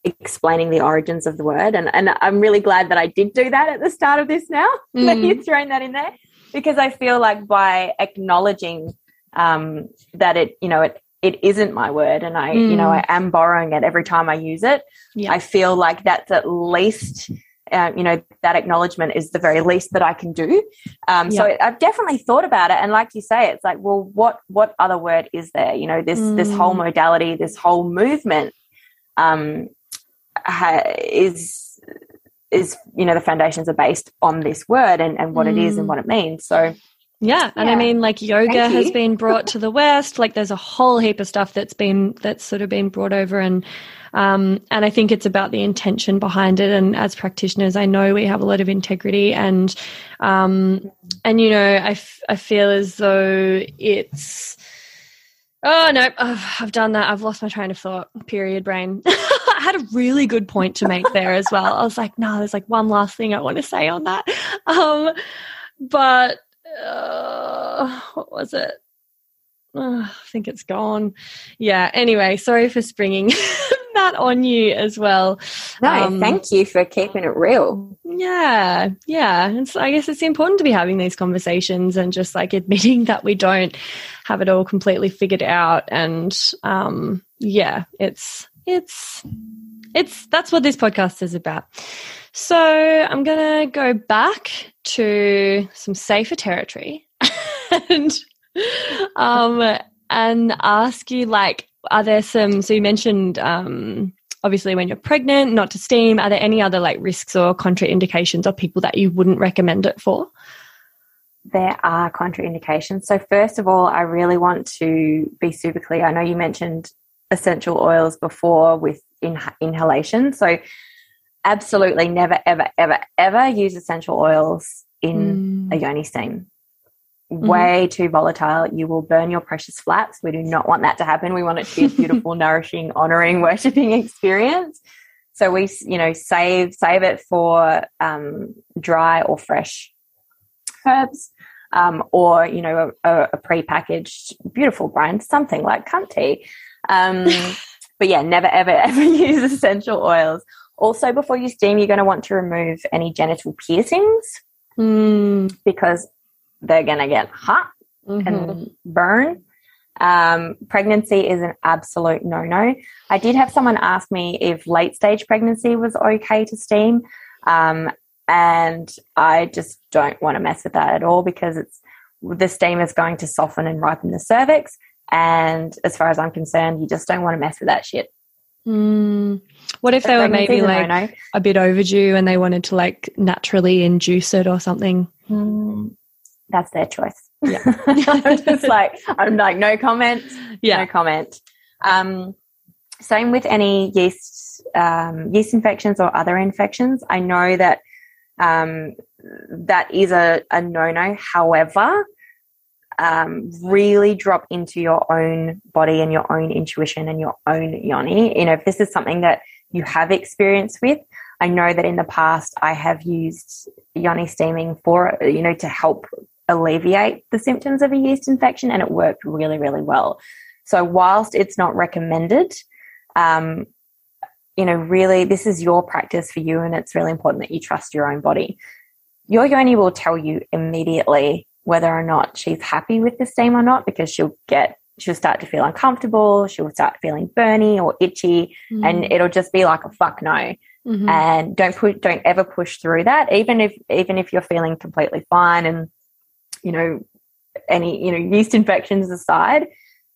explaining the origins of the word and, and i'm really glad that i did do that at the start of this now that Mm. you've thrown that in there because i feel like by acknowledging um, that it you know it it isn't my word and i you know Mm. i am borrowing it every time i use it Yeah. i feel like that's at least um, you know that acknowledgement is the very least that i can do um, so Yeah. i've definitely thought about it and like you say it's like well what what other word is there you know this this whole Mm. modality this whole movement um, ha- is is you know the foundations are based on this word and, and what it is and Mm. what it means so Yeah, and I mean, like yoga has been brought to the West. Like, there's a whole heap of stuff that's been that's sort of been brought over, and um, and I think it's about the intention behind it. And as practitioners, I know we have a lot of integrity, and um, and you know, I, f- I feel as though it's. Oh no, oh, I've done that. I've lost my train of thought. Period, brain. I had a really good point to make there as well. I was like, no, there's like one last thing I want to say on that. Um, but uh, what was it? Uh, I think it's gone. Yeah. Anyway, sorry for springing that on you as well. no Um, thank you for keeping it real Yeah, yeah. It's, I guess it's important to be having these conversations and just like admitting that we don't have it all completely figured out. And um, yeah, it's it's it's that's what this podcast is about. So I'm gonna go back to some safer territory and um and ask you like are there some so you mentioned um obviously when you're pregnant not to steam are there any other like risks or contraindications or people that you wouldn't recommend it for there are contraindications. So, first of all, I really want to be super clear. I know you mentioned essential oils before with in- inhalation. So, absolutely never, ever, ever, ever use essential oils in Mm. a yoni steam. Way too volatile. You will burn your precious flaps. We do not want that to happen. We want it to be a beautiful, nourishing, honoring, worshipping experience. So we, you know, save save it for um, dry or fresh herbs, um, or you know, a, a pre-packaged beautiful brand, something like tea. Um, but yeah, never, ever, ever use essential oils. Also, before you steam, you're going to want to remove any genital piercings Mm, because they're going to get hot mhm. and burn. Um, pregnancy is an absolute no no. I did have someone ask me if late stage pregnancy was okay to steam. Um, and I just don't want to mess with that at all because it's the steam is going to soften and ripen the cervix. And as far as I'm concerned, you just don't want to mess with that shit. Mm. What if they were maybe like no-no. a bit overdue and they wanted to like naturally induce it or something? Mm, that's their choice. Yeah. I'm just like, I'm like, no comment, Yeah. no comment. Um, same with any yeast, um, yeast infections or other infections. I know that, um, that is a, a no-no. However, um, really drop into your own body and your own intuition and your own yoni. You know, if this is something that you have experience with, I know that in the past I have used yoni steaming for, you know, to help alleviate the symptoms of a yeast infection and it worked really, really well. So whilst it's not recommended, um, you know, really this is your practice for you and it's really important that you trust your own body. Your yoni will tell you immediately whether or not she's happy with the steam or not because she'll get she'll start to feel uncomfortable, she'll start feeling burny or itchy and it'll just be like a fuck no. Mhm. and don't put don't ever push through that even if even if you're feeling completely fine and you know any you know yeast infections aside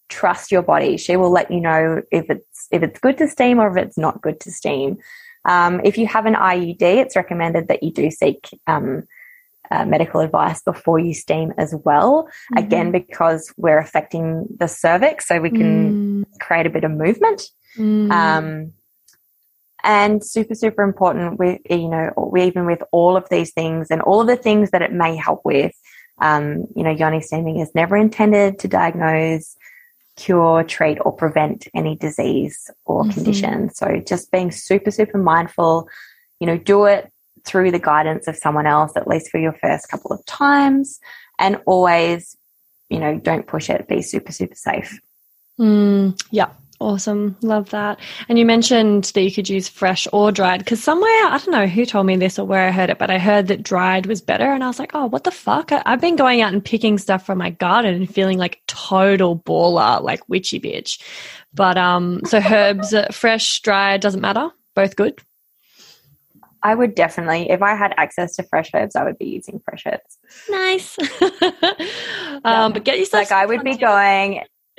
trust your body. She will let you know if it's if it's good to steam or if it's not good to steam. Um, if you have an iud it's recommended that you do seek um, uh, medical advice before you steam as well again because we're affecting the cervix so we can Mm. create a bit of movement Mm. um, and super super important with you know we- even with all of these things and all of the things that it may help with um, you know yoni steaming is never intended to diagnose cure treat or prevent any disease or Mhm. condition so just being super super mindful you know do it through the guidance of someone else at least for your first couple of times and always you know don't push it be super super safe Mm, yeah, awesome. Love that. And you mentioned that you could use fresh or dried because somewhere, I don't know who told me this or where I heard it, but I heard that dried was better. And I was like, oh, what the fuck? I, I've been going out and picking stuff from my garden and feeling like total baller, like witchy bitch. But um, so herbs, fresh, dried, doesn't matter. Both good. I would definitely, if I had access to fresh herbs, I would be using fresh herbs. Nice. um, but get yourself. Like I would be going,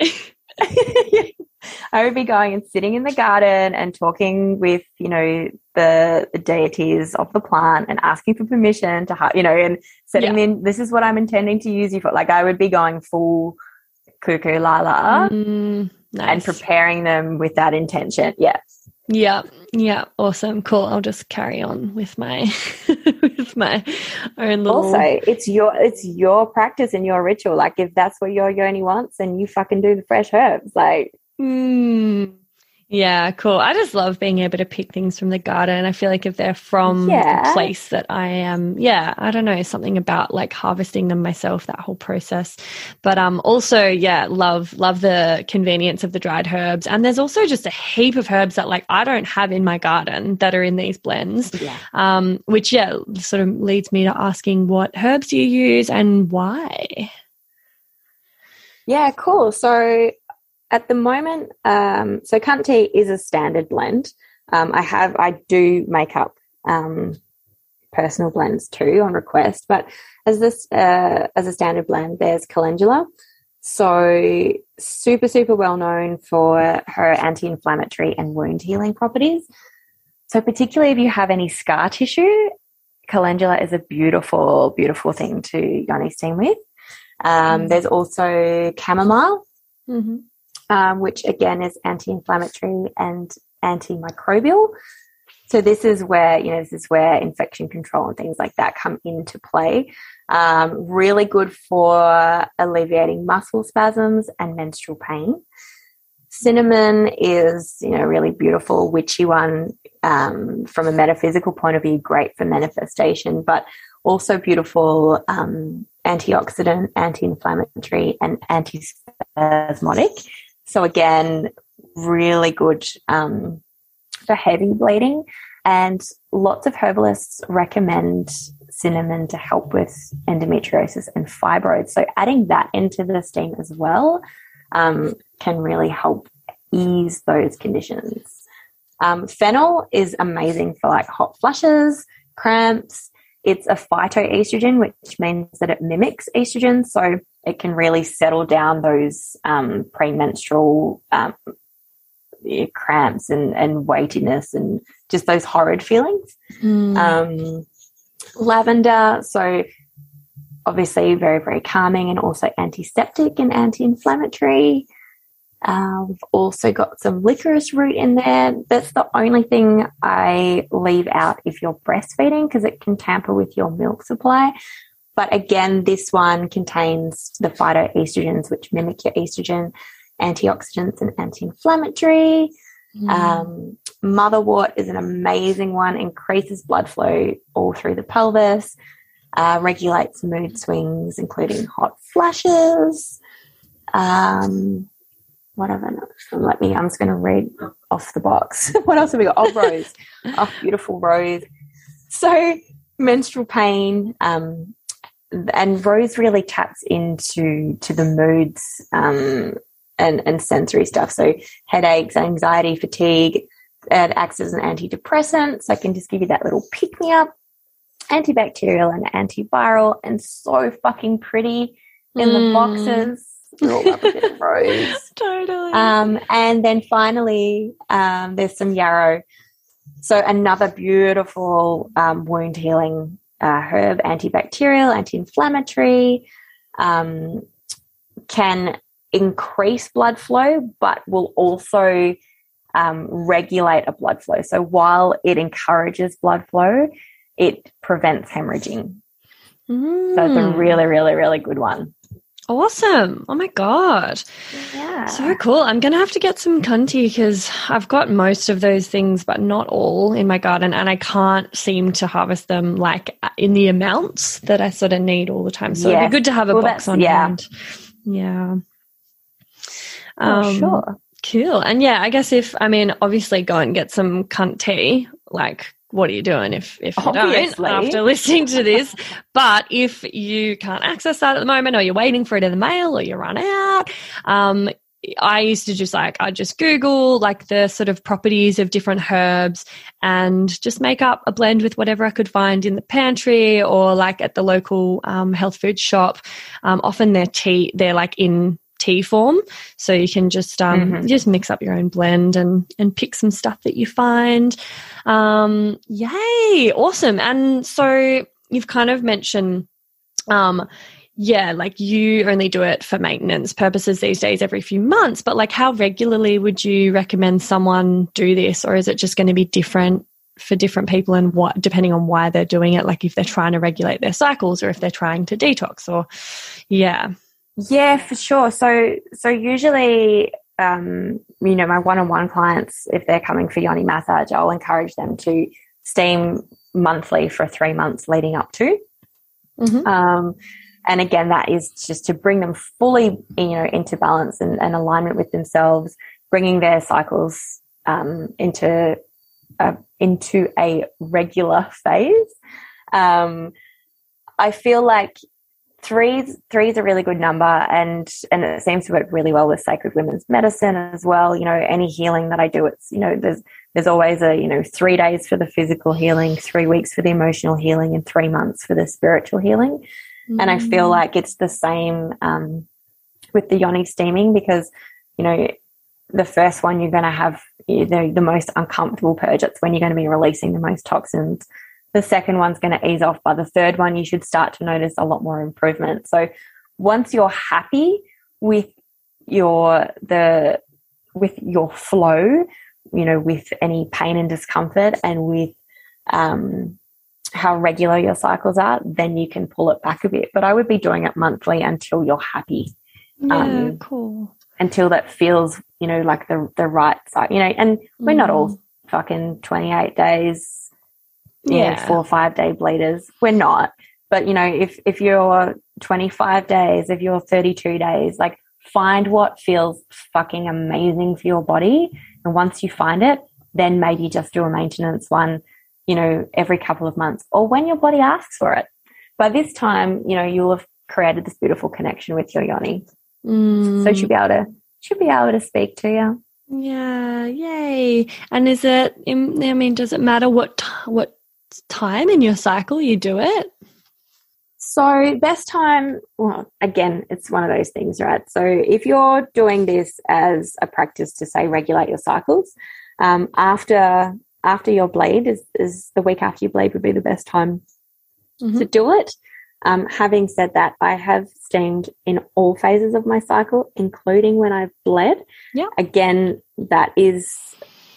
I would be going and sitting in the garden and talking with, you know, the, the deities of the plant and asking for permission to, you know, and setting in, this is what I'm intending to use you for. Like I would be going full cuckoo la la Mm, nice. and preparing them with that intention. Yeah. Yeah, yeah, awesome, cool. I'll just carry on with my with my own little. Also, it's your, it's your practice and your ritual. Like if that's what your yoni wants, then you fucking do the fresh herbs. Like, Mm, yeah, cool. I just love being able to pick things from the garden. I feel like if they're from Yeah. the place that I am, yeah, I don't know, something about like harvesting them myself, that whole process. But um also, yeah, love love the convenience of the dried herbs. And there's also just a heap of herbs that like I don't have in my garden that are in these blends. yeah. Um, which yeah, sort of leads me to asking what herbs do you use and why? Yeah, cool. So at the moment, um, so Kuntea is a standard blend. Um, I have, I do make up um, personal blends too on request, but as this uh, as a standard blend, there's calendula. So super super well known for her anti-inflammatory and wound healing properties. So particularly if you have any scar tissue, calendula is a beautiful beautiful thing to yoni steam with. Um, Mm. There's also chamomile, Mm-hmm. Um, which again is anti-inflammatory and antimicrobial. So this is where you know this is where infection control and things like that come into play. Um, really good for alleviating muscle spasms and menstrual pain. Cinnamon is you know really beautiful witchy one um, from a metaphysical point of view, great for manifestation, but also beautiful um, antioxidant, anti-inflammatory, and antispasmodic. So again, really good um, for heavy bleeding. And lots of herbalists recommend cinnamon to help with endometriosis and fibroids. So adding that into the steam as well um, can really help ease those conditions. Um, fennel is amazing for like hot flushes, cramps. It's a phytoestrogen, which means that it mimics estrogen. So it can really settle down those um, premenstrual um, cramps and, and weightiness and just those horrid feelings. Mm. Um, lavender, so obviously very, very calming and also antiseptic and anti inflammatory. Uh, we've also got some licorice root in there. That's the only thing I leave out if you're breastfeeding because it can tamper with your milk supply. But again, this one contains the phytoestrogens, which mimic your estrogen, antioxidants, and anti inflammatory. Mm. Um, motherwort is an amazing one, increases blood flow all through the pelvis, uh, regulates mood swings, including hot flashes. Um, whatever. Let me, I'm just going to read off the box. what else have we got? Oh, rose. oh, beautiful rose. So, menstrual pain, um, and rose really taps into to the moods um, and, and sensory stuff. So, headaches, anxiety, fatigue. It acts as an antidepressant, so I can just give you that little pick me up. Antibacterial and antiviral, and so fucking pretty in the Mm. boxes. Roll up a bit of rose. totally. Um, and then finally, um, there's some yarrow. So another beautiful um, wound healing uh, herb, antibacterial, anti-inflammatory, um, can increase blood flow, but will also um, regulate a blood flow. So while it encourages blood flow, it prevents hemorrhaging. So it's a Mm. really, really, really good one. Awesome. Oh my God. Yeah. So cool. I'm going to have to get some Kuntea because I've got most of those things, but not all in my garden. And I can't seem to harvest them like in the amounts that I sort of need all the time. So it'd be good to have a Well, box on yeah. hand. Yeah. Oh, Um, sure. Cool. And yeah, I guess if, I mean, obviously go and get some Kuntea. Like, what are you doing if, if you Obviously. don't after listening to this? but if you can't access that at the moment or you're waiting for it in the mail or you run out, um, I used to just like, I just Google like the sort of properties of different herbs and just make up a blend with whatever I could find in the pantry or like at the local um, health food shop. Um, often they're tea, they're like in tea form. So you can just um, Mhm. just mix up your own blend and and pick some stuff that you find. Um, yay, awesome! And so you've kind of mentioned, um, yeah, like you only do it for maintenance purposes these days every few months. But like, how regularly would you recommend someone do this, or is it just going to be different? For different people, and what depending on why they're doing it, like if they're trying to regulate their cycles or if they're trying to detox, or yeah, Yeah, for sure. So, so usually, um, you know, my one-on-one clients, if they're coming for yoni massage, I'll encourage them to steam monthly for three months leading up to. Mhm. Um, and again, that is just to bring them fully, you know, into balance and, and alignment with themselves, bringing their cycles um, into a, into a regular phase. Um, I feel like threes three is a really good number and and it seems to work really well with sacred women's medicine as well. You know any healing that i do it's you know there's there's always a you know three days for the physical healing three weeks for the emotional healing and three months for the spiritual healing. And i feel like it's the same um, with the yoni steaming because you know the first one you're going to have you know, the most uncomfortable purge it's when you're going to be releasing the most toxins the second one's going to ease off by the third one you should start to notice a lot more improvement so once you're happy with your the with your flow you know with any pain and discomfort and with um how regular your cycles are then you can pull it back a bit but i would be doing it monthly until you're happy yeah, um, cool. until that feels you know like the the right side you know and we're not Mm. all fucking 28 days know, Yeah. four or five day bleeders. We're not. But you know, if if you're 25 days, if you're 32 days, like find what feels fucking amazing for your body. And once you find it, then maybe just do a maintenance one, you know, every couple of months or when your body asks for it. By this time, you know, you'll have created this beautiful connection with your yoni. Mm. So she'll be able to should be able to speak to you. Yeah, yay. And is it, I mean, does it matter what, what time in your cycle you do it? So, best time, well, again, it's one of those things, right? So, if you're doing this as a practice to say regulate your cycles, um, after after your bleed is, is the week after you bleed would be the best time Mhm. to do it. Um, having said that, I have steamed in all phases of my cycle, including when I've bled. Yeah. Again, that is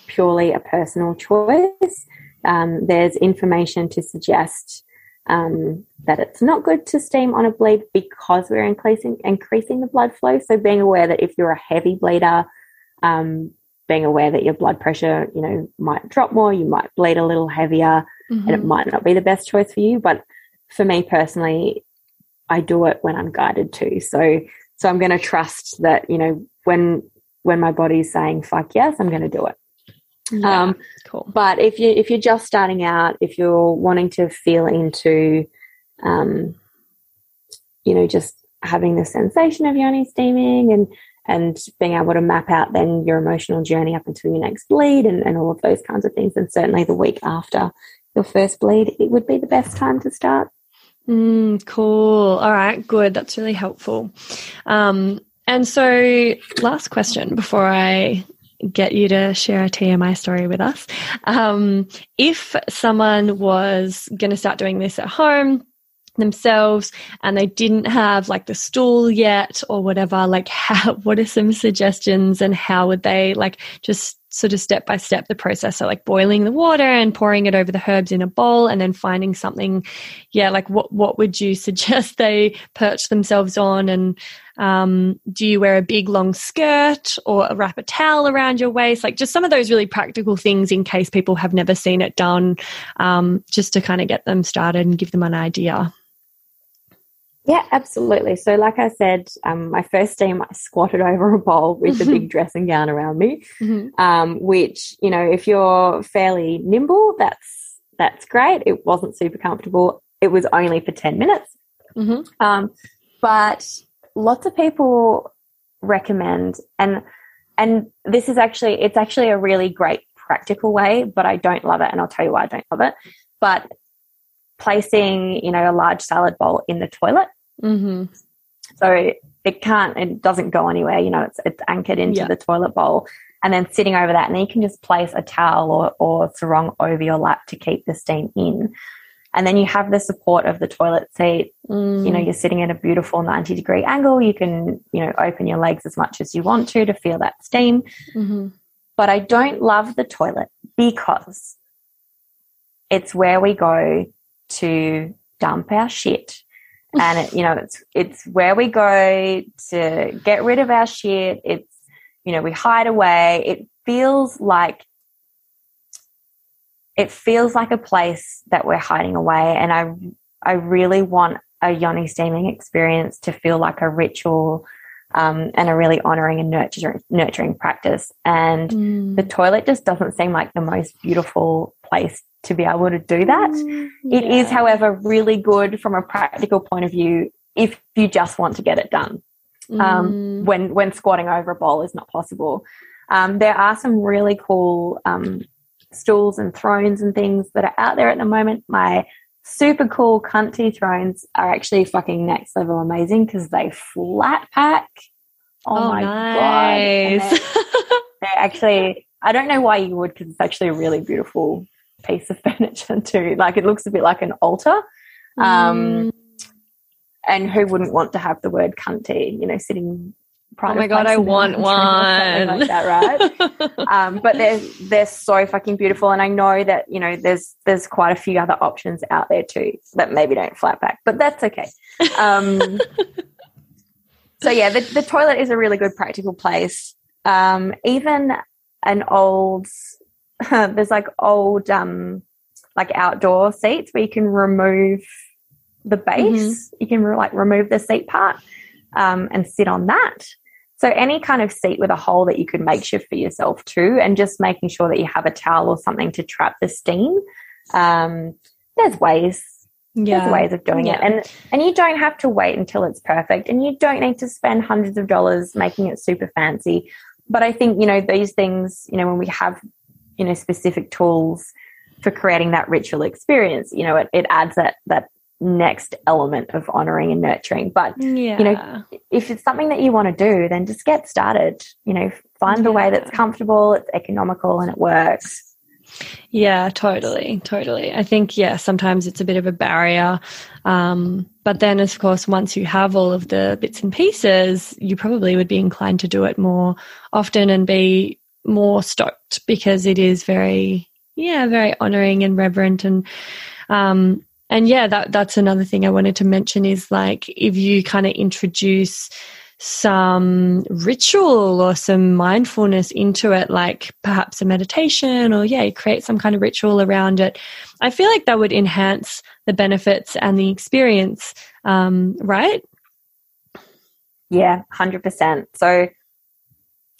purely a personal choice. Um, there's information to suggest um, that it's not good to steam on a bleed because we're increasing increasing the blood flow. So being aware that if you're a heavy bleeder, um, being aware that your blood pressure, you know, might drop more, you might bleed a little heavier, and it Mhm. might not be the best choice for you. But for me personally, I do it when I'm guided to. So so I'm going to trust that you know when when my body's saying fuck yes, I'm going to do it. Yeah, Um, cool. but if you if you're just starting out, if you're wanting to feel into, um, you know, just having the sensation of yoni steaming and and being able to map out then your emotional journey up until your next bleed and, and all of those kinds of things, and certainly the week after your first bleed, it would be the best time to start. Mm, cool. All right, good. That's really helpful. Um, and so, last question before I get you to share a TMI story with us. Um, if someone was going to start doing this at home themselves and they didn't have like the stool yet or whatever, like how, what are some suggestions and how would they like just sort of step by step the process? So like boiling the water and pouring it over the herbs in a bowl and then finding something yeah, like what what would you suggest they perch themselves on? And um, do you wear a big long skirt or a wrap a towel around your waist? Like just some of those really practical things in case people have never seen it done, um, just to kind of get them started and give them an idea. Yeah, absolutely. So, like I said, um, my first steam, I squatted over a bowl with a big dressing gown around me. um, which you know if you're fairly nimble that's that's great it wasn't super comfortable it was only for 10 minutes Mhm. um, but lots of people recommend and and this is actually it's actually a really great practical way but i don't love it and i'll tell you why i don't love it but placing you know a large salad bowl in the toilet Mm-hmm. so it can't, it doesn't go anywhere. You know, it's it's anchored into Yeah. the toilet bowl, and then sitting over that, and then you can just place a towel or or sarong over your lap to keep the steam in, and then you have the support of the toilet seat. Mm. You know, you're sitting at a beautiful ninety degree angle. You can you know open your legs as much as you want to to feel that steam. Mhm. But I don't love the toilet because it's where we go to dump our shit and it, you know it's it's where we go to get rid of our shit. It's you know we hide away. It feels like it feels like a place that we're hiding away. And i i really want a yoni steaming experience to feel like a ritual um, and a really honoring and nurturing nurturing practice. And Mm. the toilet just doesn't seem like the most beautiful place to be able to do that it is, Yeah. however, really good from a practical point of view if you just want to get it done. Um, Mm. when when squatting over a bowl is not possible. Um, there are some really cool um, stools and thrones and things that are out there at the moment. My super cool cunty thrones are actually fucking next level amazing because they flat pack. Oh, Oh, my god! Nice. they're- they're actually I don't know why you would because it's actually a really beautiful piece of furniture too. Like it looks a bit like an altar. Um, Mm. and who wouldn't want to have the word cunty, you know, sitting oh my god, I want one. like that, right? um, but they're they're so fucking beautiful, and I know that you know there's there's quite a few other options out there too that maybe don't flat back, but that's okay. Um, so yeah, the, the toilet is a really good practical place. Um, even an old there's like old um, like outdoor seats where you can remove the base. You can like remove the seat part um, and sit on that. So any kind of seat with a hole that you could makeshift for yourself too, and just making sure that you have a towel or something to trap the steam. Um, there's ways. There's ways of doing it, and and you don't have to wait until it's perfect, and you don't need to spend hundreds of dollars making it super fancy. But I think you know these things. You know when we have you know specific tools for creating that ritual experience, you know it, it adds that that next element of honoring and nurturing. But Yeah. you know, if it's something that you want to do, then just get started. You know, find a way that's comfortable, it's economical, and it works. Yeah, totally, totally. I think yeah, sometimes it's a bit of a barrier, um, but then of course, once you have all of the bits and pieces, you probably would be inclined to do it more often and be more stoked because it is very, yeah, very honoring and reverent and, um, and yeah, that that's another thing I wanted to mention is like if you kind of introduce some ritual or some mindfulness into it, like perhaps a meditation or, yeah, create some kind of ritual around it. I feel like that would enhance the benefits and the experience, um, right? Yeah, hundred percent.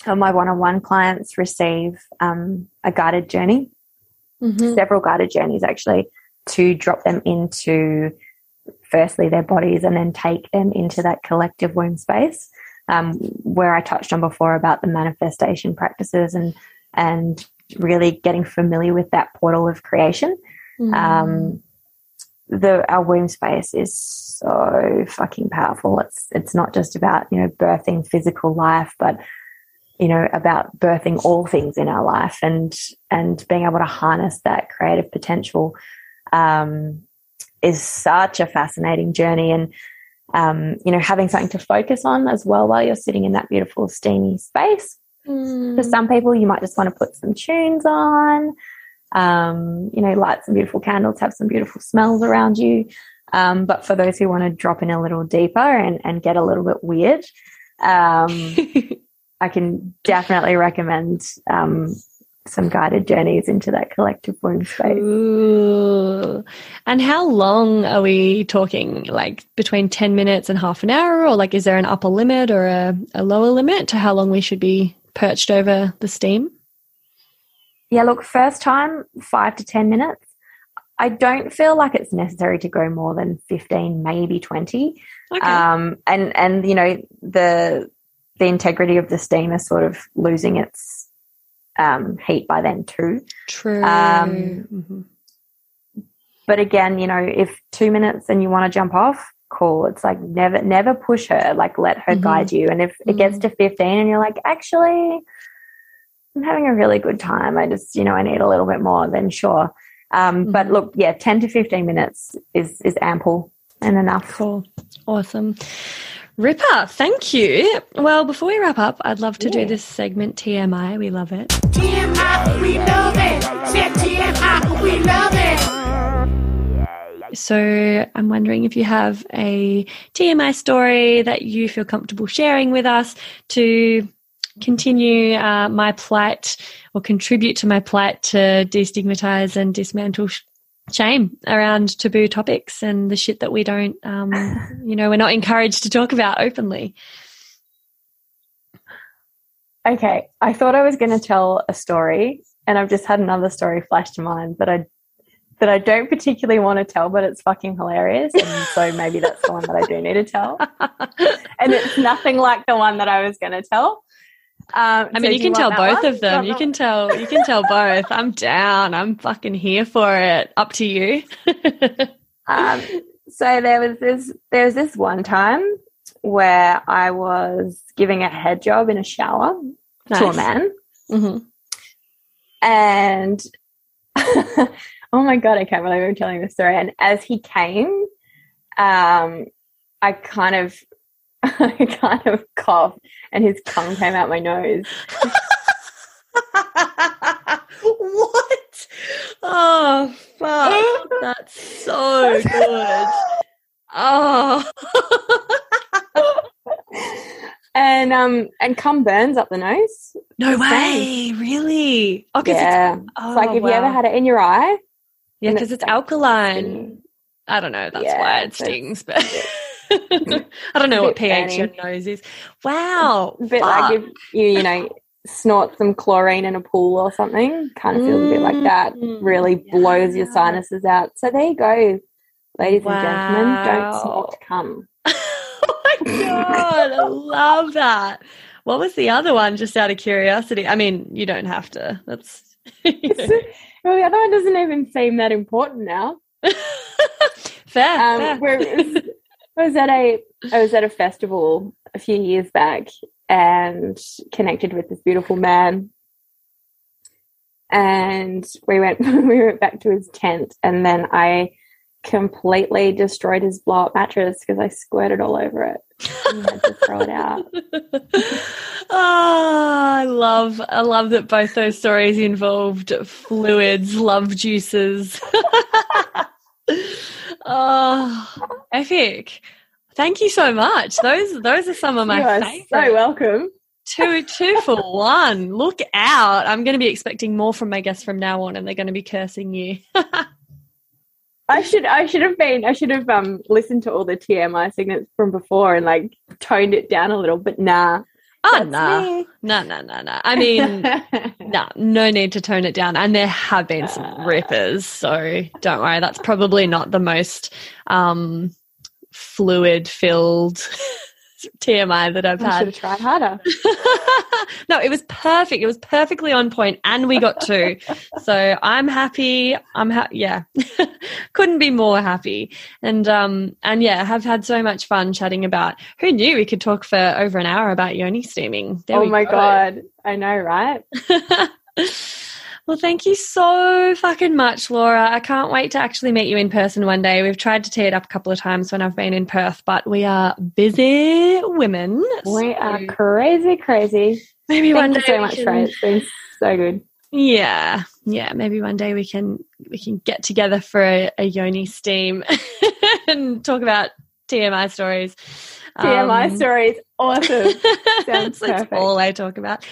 So, my one-on-one clients receive um, a guided journey, Mm-hmm. several guided journeys actually, to drop them into firstly their bodies and then take them into that collective womb space, um, where I touched on before about the manifestation practices and and really getting familiar with that portal of creation. Mm-hmm. Um, the our womb space is so fucking powerful. It's it's not just about you know birthing physical life, but you know about birthing all things in our life and and being able to harness that creative potential um, is such a fascinating journey. And um, you know having something to focus on as well while you're sitting in that beautiful steamy space. For some people, you might just want to put some tunes on, um, you know, light some beautiful candles, have some beautiful smells around you. Um, but for those who want to drop in a little deeper and, and get a little bit weird, um, I can definitely recommend um, some guided journeys into that collective womb space. Ooh. And how long are we talking? Like between 10 minutes and half an hour? Or like, is there an upper limit or a, a lower limit to how long we should be perched over the steam? Yeah, look, first time, five to 10 minutes. I don't feel like it's necessary to go more than 15, maybe 20. Okay. um, and and you know the the integrity of the steam is sort of losing its um, heat by then too. True. um, Mhm. But again, you know, if two minutes and you want to jump off, cool. It's like never never push her. Like let her Mhm. guide you. And if it gets to fifteen and you're like, actually, I'm having a really good time. I just you know I need a little bit more. Then sure. Um, But Mhm. look, yeah, ten to fifteen minutes is is ample and enough. Cool. Awesome. Ripper, thank you. Well, before we wrap up, I'd love to do this segment TMI. We love it. TMI, we love it. Said TMI, we love it. So I'm wondering if you have a TMI story that you feel comfortable sharing with us to continue uh, my plight or contribute to my plight to destigmatize and dismantle sh- shame around taboo topics and the shit that we don't, um, you know, we're not encouraged to talk about openly. Okay, I thought I was going to tell a story, and I've just had another story flash to mind that I that I don't particularly want to tell, but it's fucking hilarious, and so maybe that's the one that I do need to tell. And it's nothing like the one that I was going to tell. Um, I mean, you can tell both of them. You can tell. You can tell both. I'm down. I'm fucking here for it. Up to you. Um, so there was this there was this one time where I was giving a head job in a shower to a Nice. man, hmm and oh my god, I can't believe I'm telling this story. And as he came, um, I kind of, I kind of coughed, and his tongue came out my nose. what? Oh, fuck. That's so good. Oh. And um, and cum burns up the nose. no way. Really? Oh, yeah, It's, oh, it's like if you ever had it in your eye. Yeah, because it's it's like alkaline. stinging. I don't know. That's Yeah, why it stings, but I don't know what pH your nose is. Wow. A bit fuck. like if you, you know, snort some chlorine in a pool or something. Kind of feels a bit like that. Mm, Really blows your sinuses out. So there you go, ladies and gentlemen. Don't Wow. snort cum. oh my god, I love that. What was the other one? Just out of curiosity. I mean, you don't have to. That's well, the other one doesn't even seem that important now. fair. Um, fair. I was at a I was at a festival a few years back and connected with this beautiful man. And we went we went back to his tent, and then I completely destroyed his blow up mattress because I squirted all over it. Had to throw it out. oh, I love, I love that both those stories involved fluids, love juices. oh, epic! Thank you so much. Those, those are some of my you are favorites. so welcome. two, two for one. Look out! I'm going to be expecting more from my guests from now on, and they're going to be cursing you. I should I should have been I should have um listened to all the TMI segments from before and like toned it down a little, but nah. Oh no, no, no, no, no. I mean, no, no need to tone it down. And there have been some rippers, so don't worry. That's probably not the most um, fluid filled TMI that I've I should had. have tried harder. no, it was perfect. It was perfectly on point, and we got two. so I'm happy. I'm happy. Yeah, couldn't be more happy. And um and yeah, have had so much fun chatting about. Who knew we could talk for over an hour about yoni steaming? There oh my go. god. I know, right? well, thank you so fucking much, Laura. I can't wait to actually meet you in person one day. We've tried to tee it up a couple of times when I've been in Perth, but we are busy women. We are crazy, crazy. maybe one day. Thank you so much, can- Ray. It's been so good. Yeah, yeah. Maybe one day we can we can get together for a, a yoni steam and talk about TMI stories. TMI Um, is Awesome. that's, perfect. all I talk about.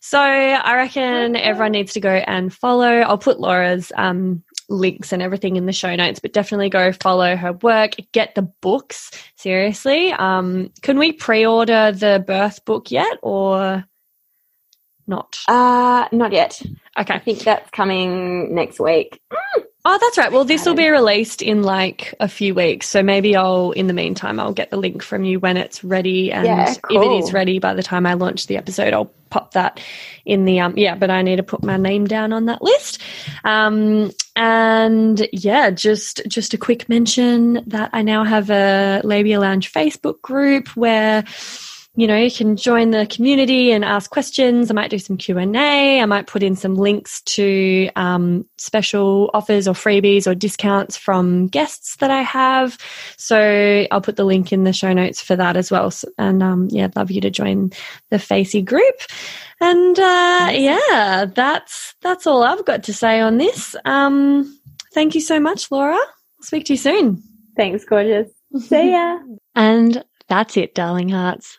So I reckon everyone needs to go and follow. I'll put Laura's um, links and everything in the show notes, but definitely go follow her work. Get the books. Seriously, um, can we pre-order the birth book yet, or not? Uh not yet. Okay. I think that's coming next week. Oh, that's right. Well, this will be released in like a few weeks. So maybe I'll, in the meantime, I'll get the link from you when it's ready. And Yeah, if it is ready by the time I launch the episode, I'll pop that in the, um, yeah, but I need to put my name down on that list. Um, and yeah, just, just a quick mention that I now have a Labia Lounge Facebook group where, you know, you can join the community and ask questions. I might do some Q and A. I might put in some links to um, special offers or freebies or discounts from guests that I have. So I'll put the link in the show notes for that as well. So, and um, yeah, I'd love you to join the Facey group. And uh, yeah, that's that's all I've got to say on this. Um, thank you so much, Laura. I'll speak to you soon. Thanks, gorgeous. See ya. And that's it, darling hearts.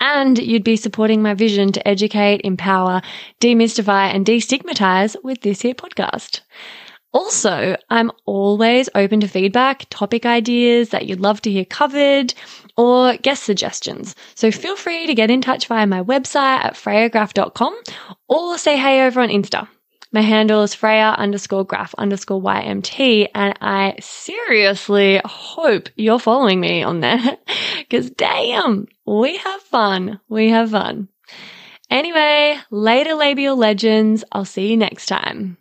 And you'd be supporting my vision to educate, empower, demystify, and destigmatize with this here podcast. Also, I'm always open to feedback, topic ideas that you'd love to hear covered, or guest suggestions. So feel free to get in touch via my website at freyagraf.com or say hey over on Insta. My handle is Freya underscore graf underscore YMT, and I seriously hope you're following me on there because damn, we have fun. We have fun. Anyway, later labial legends. I'll see you next time.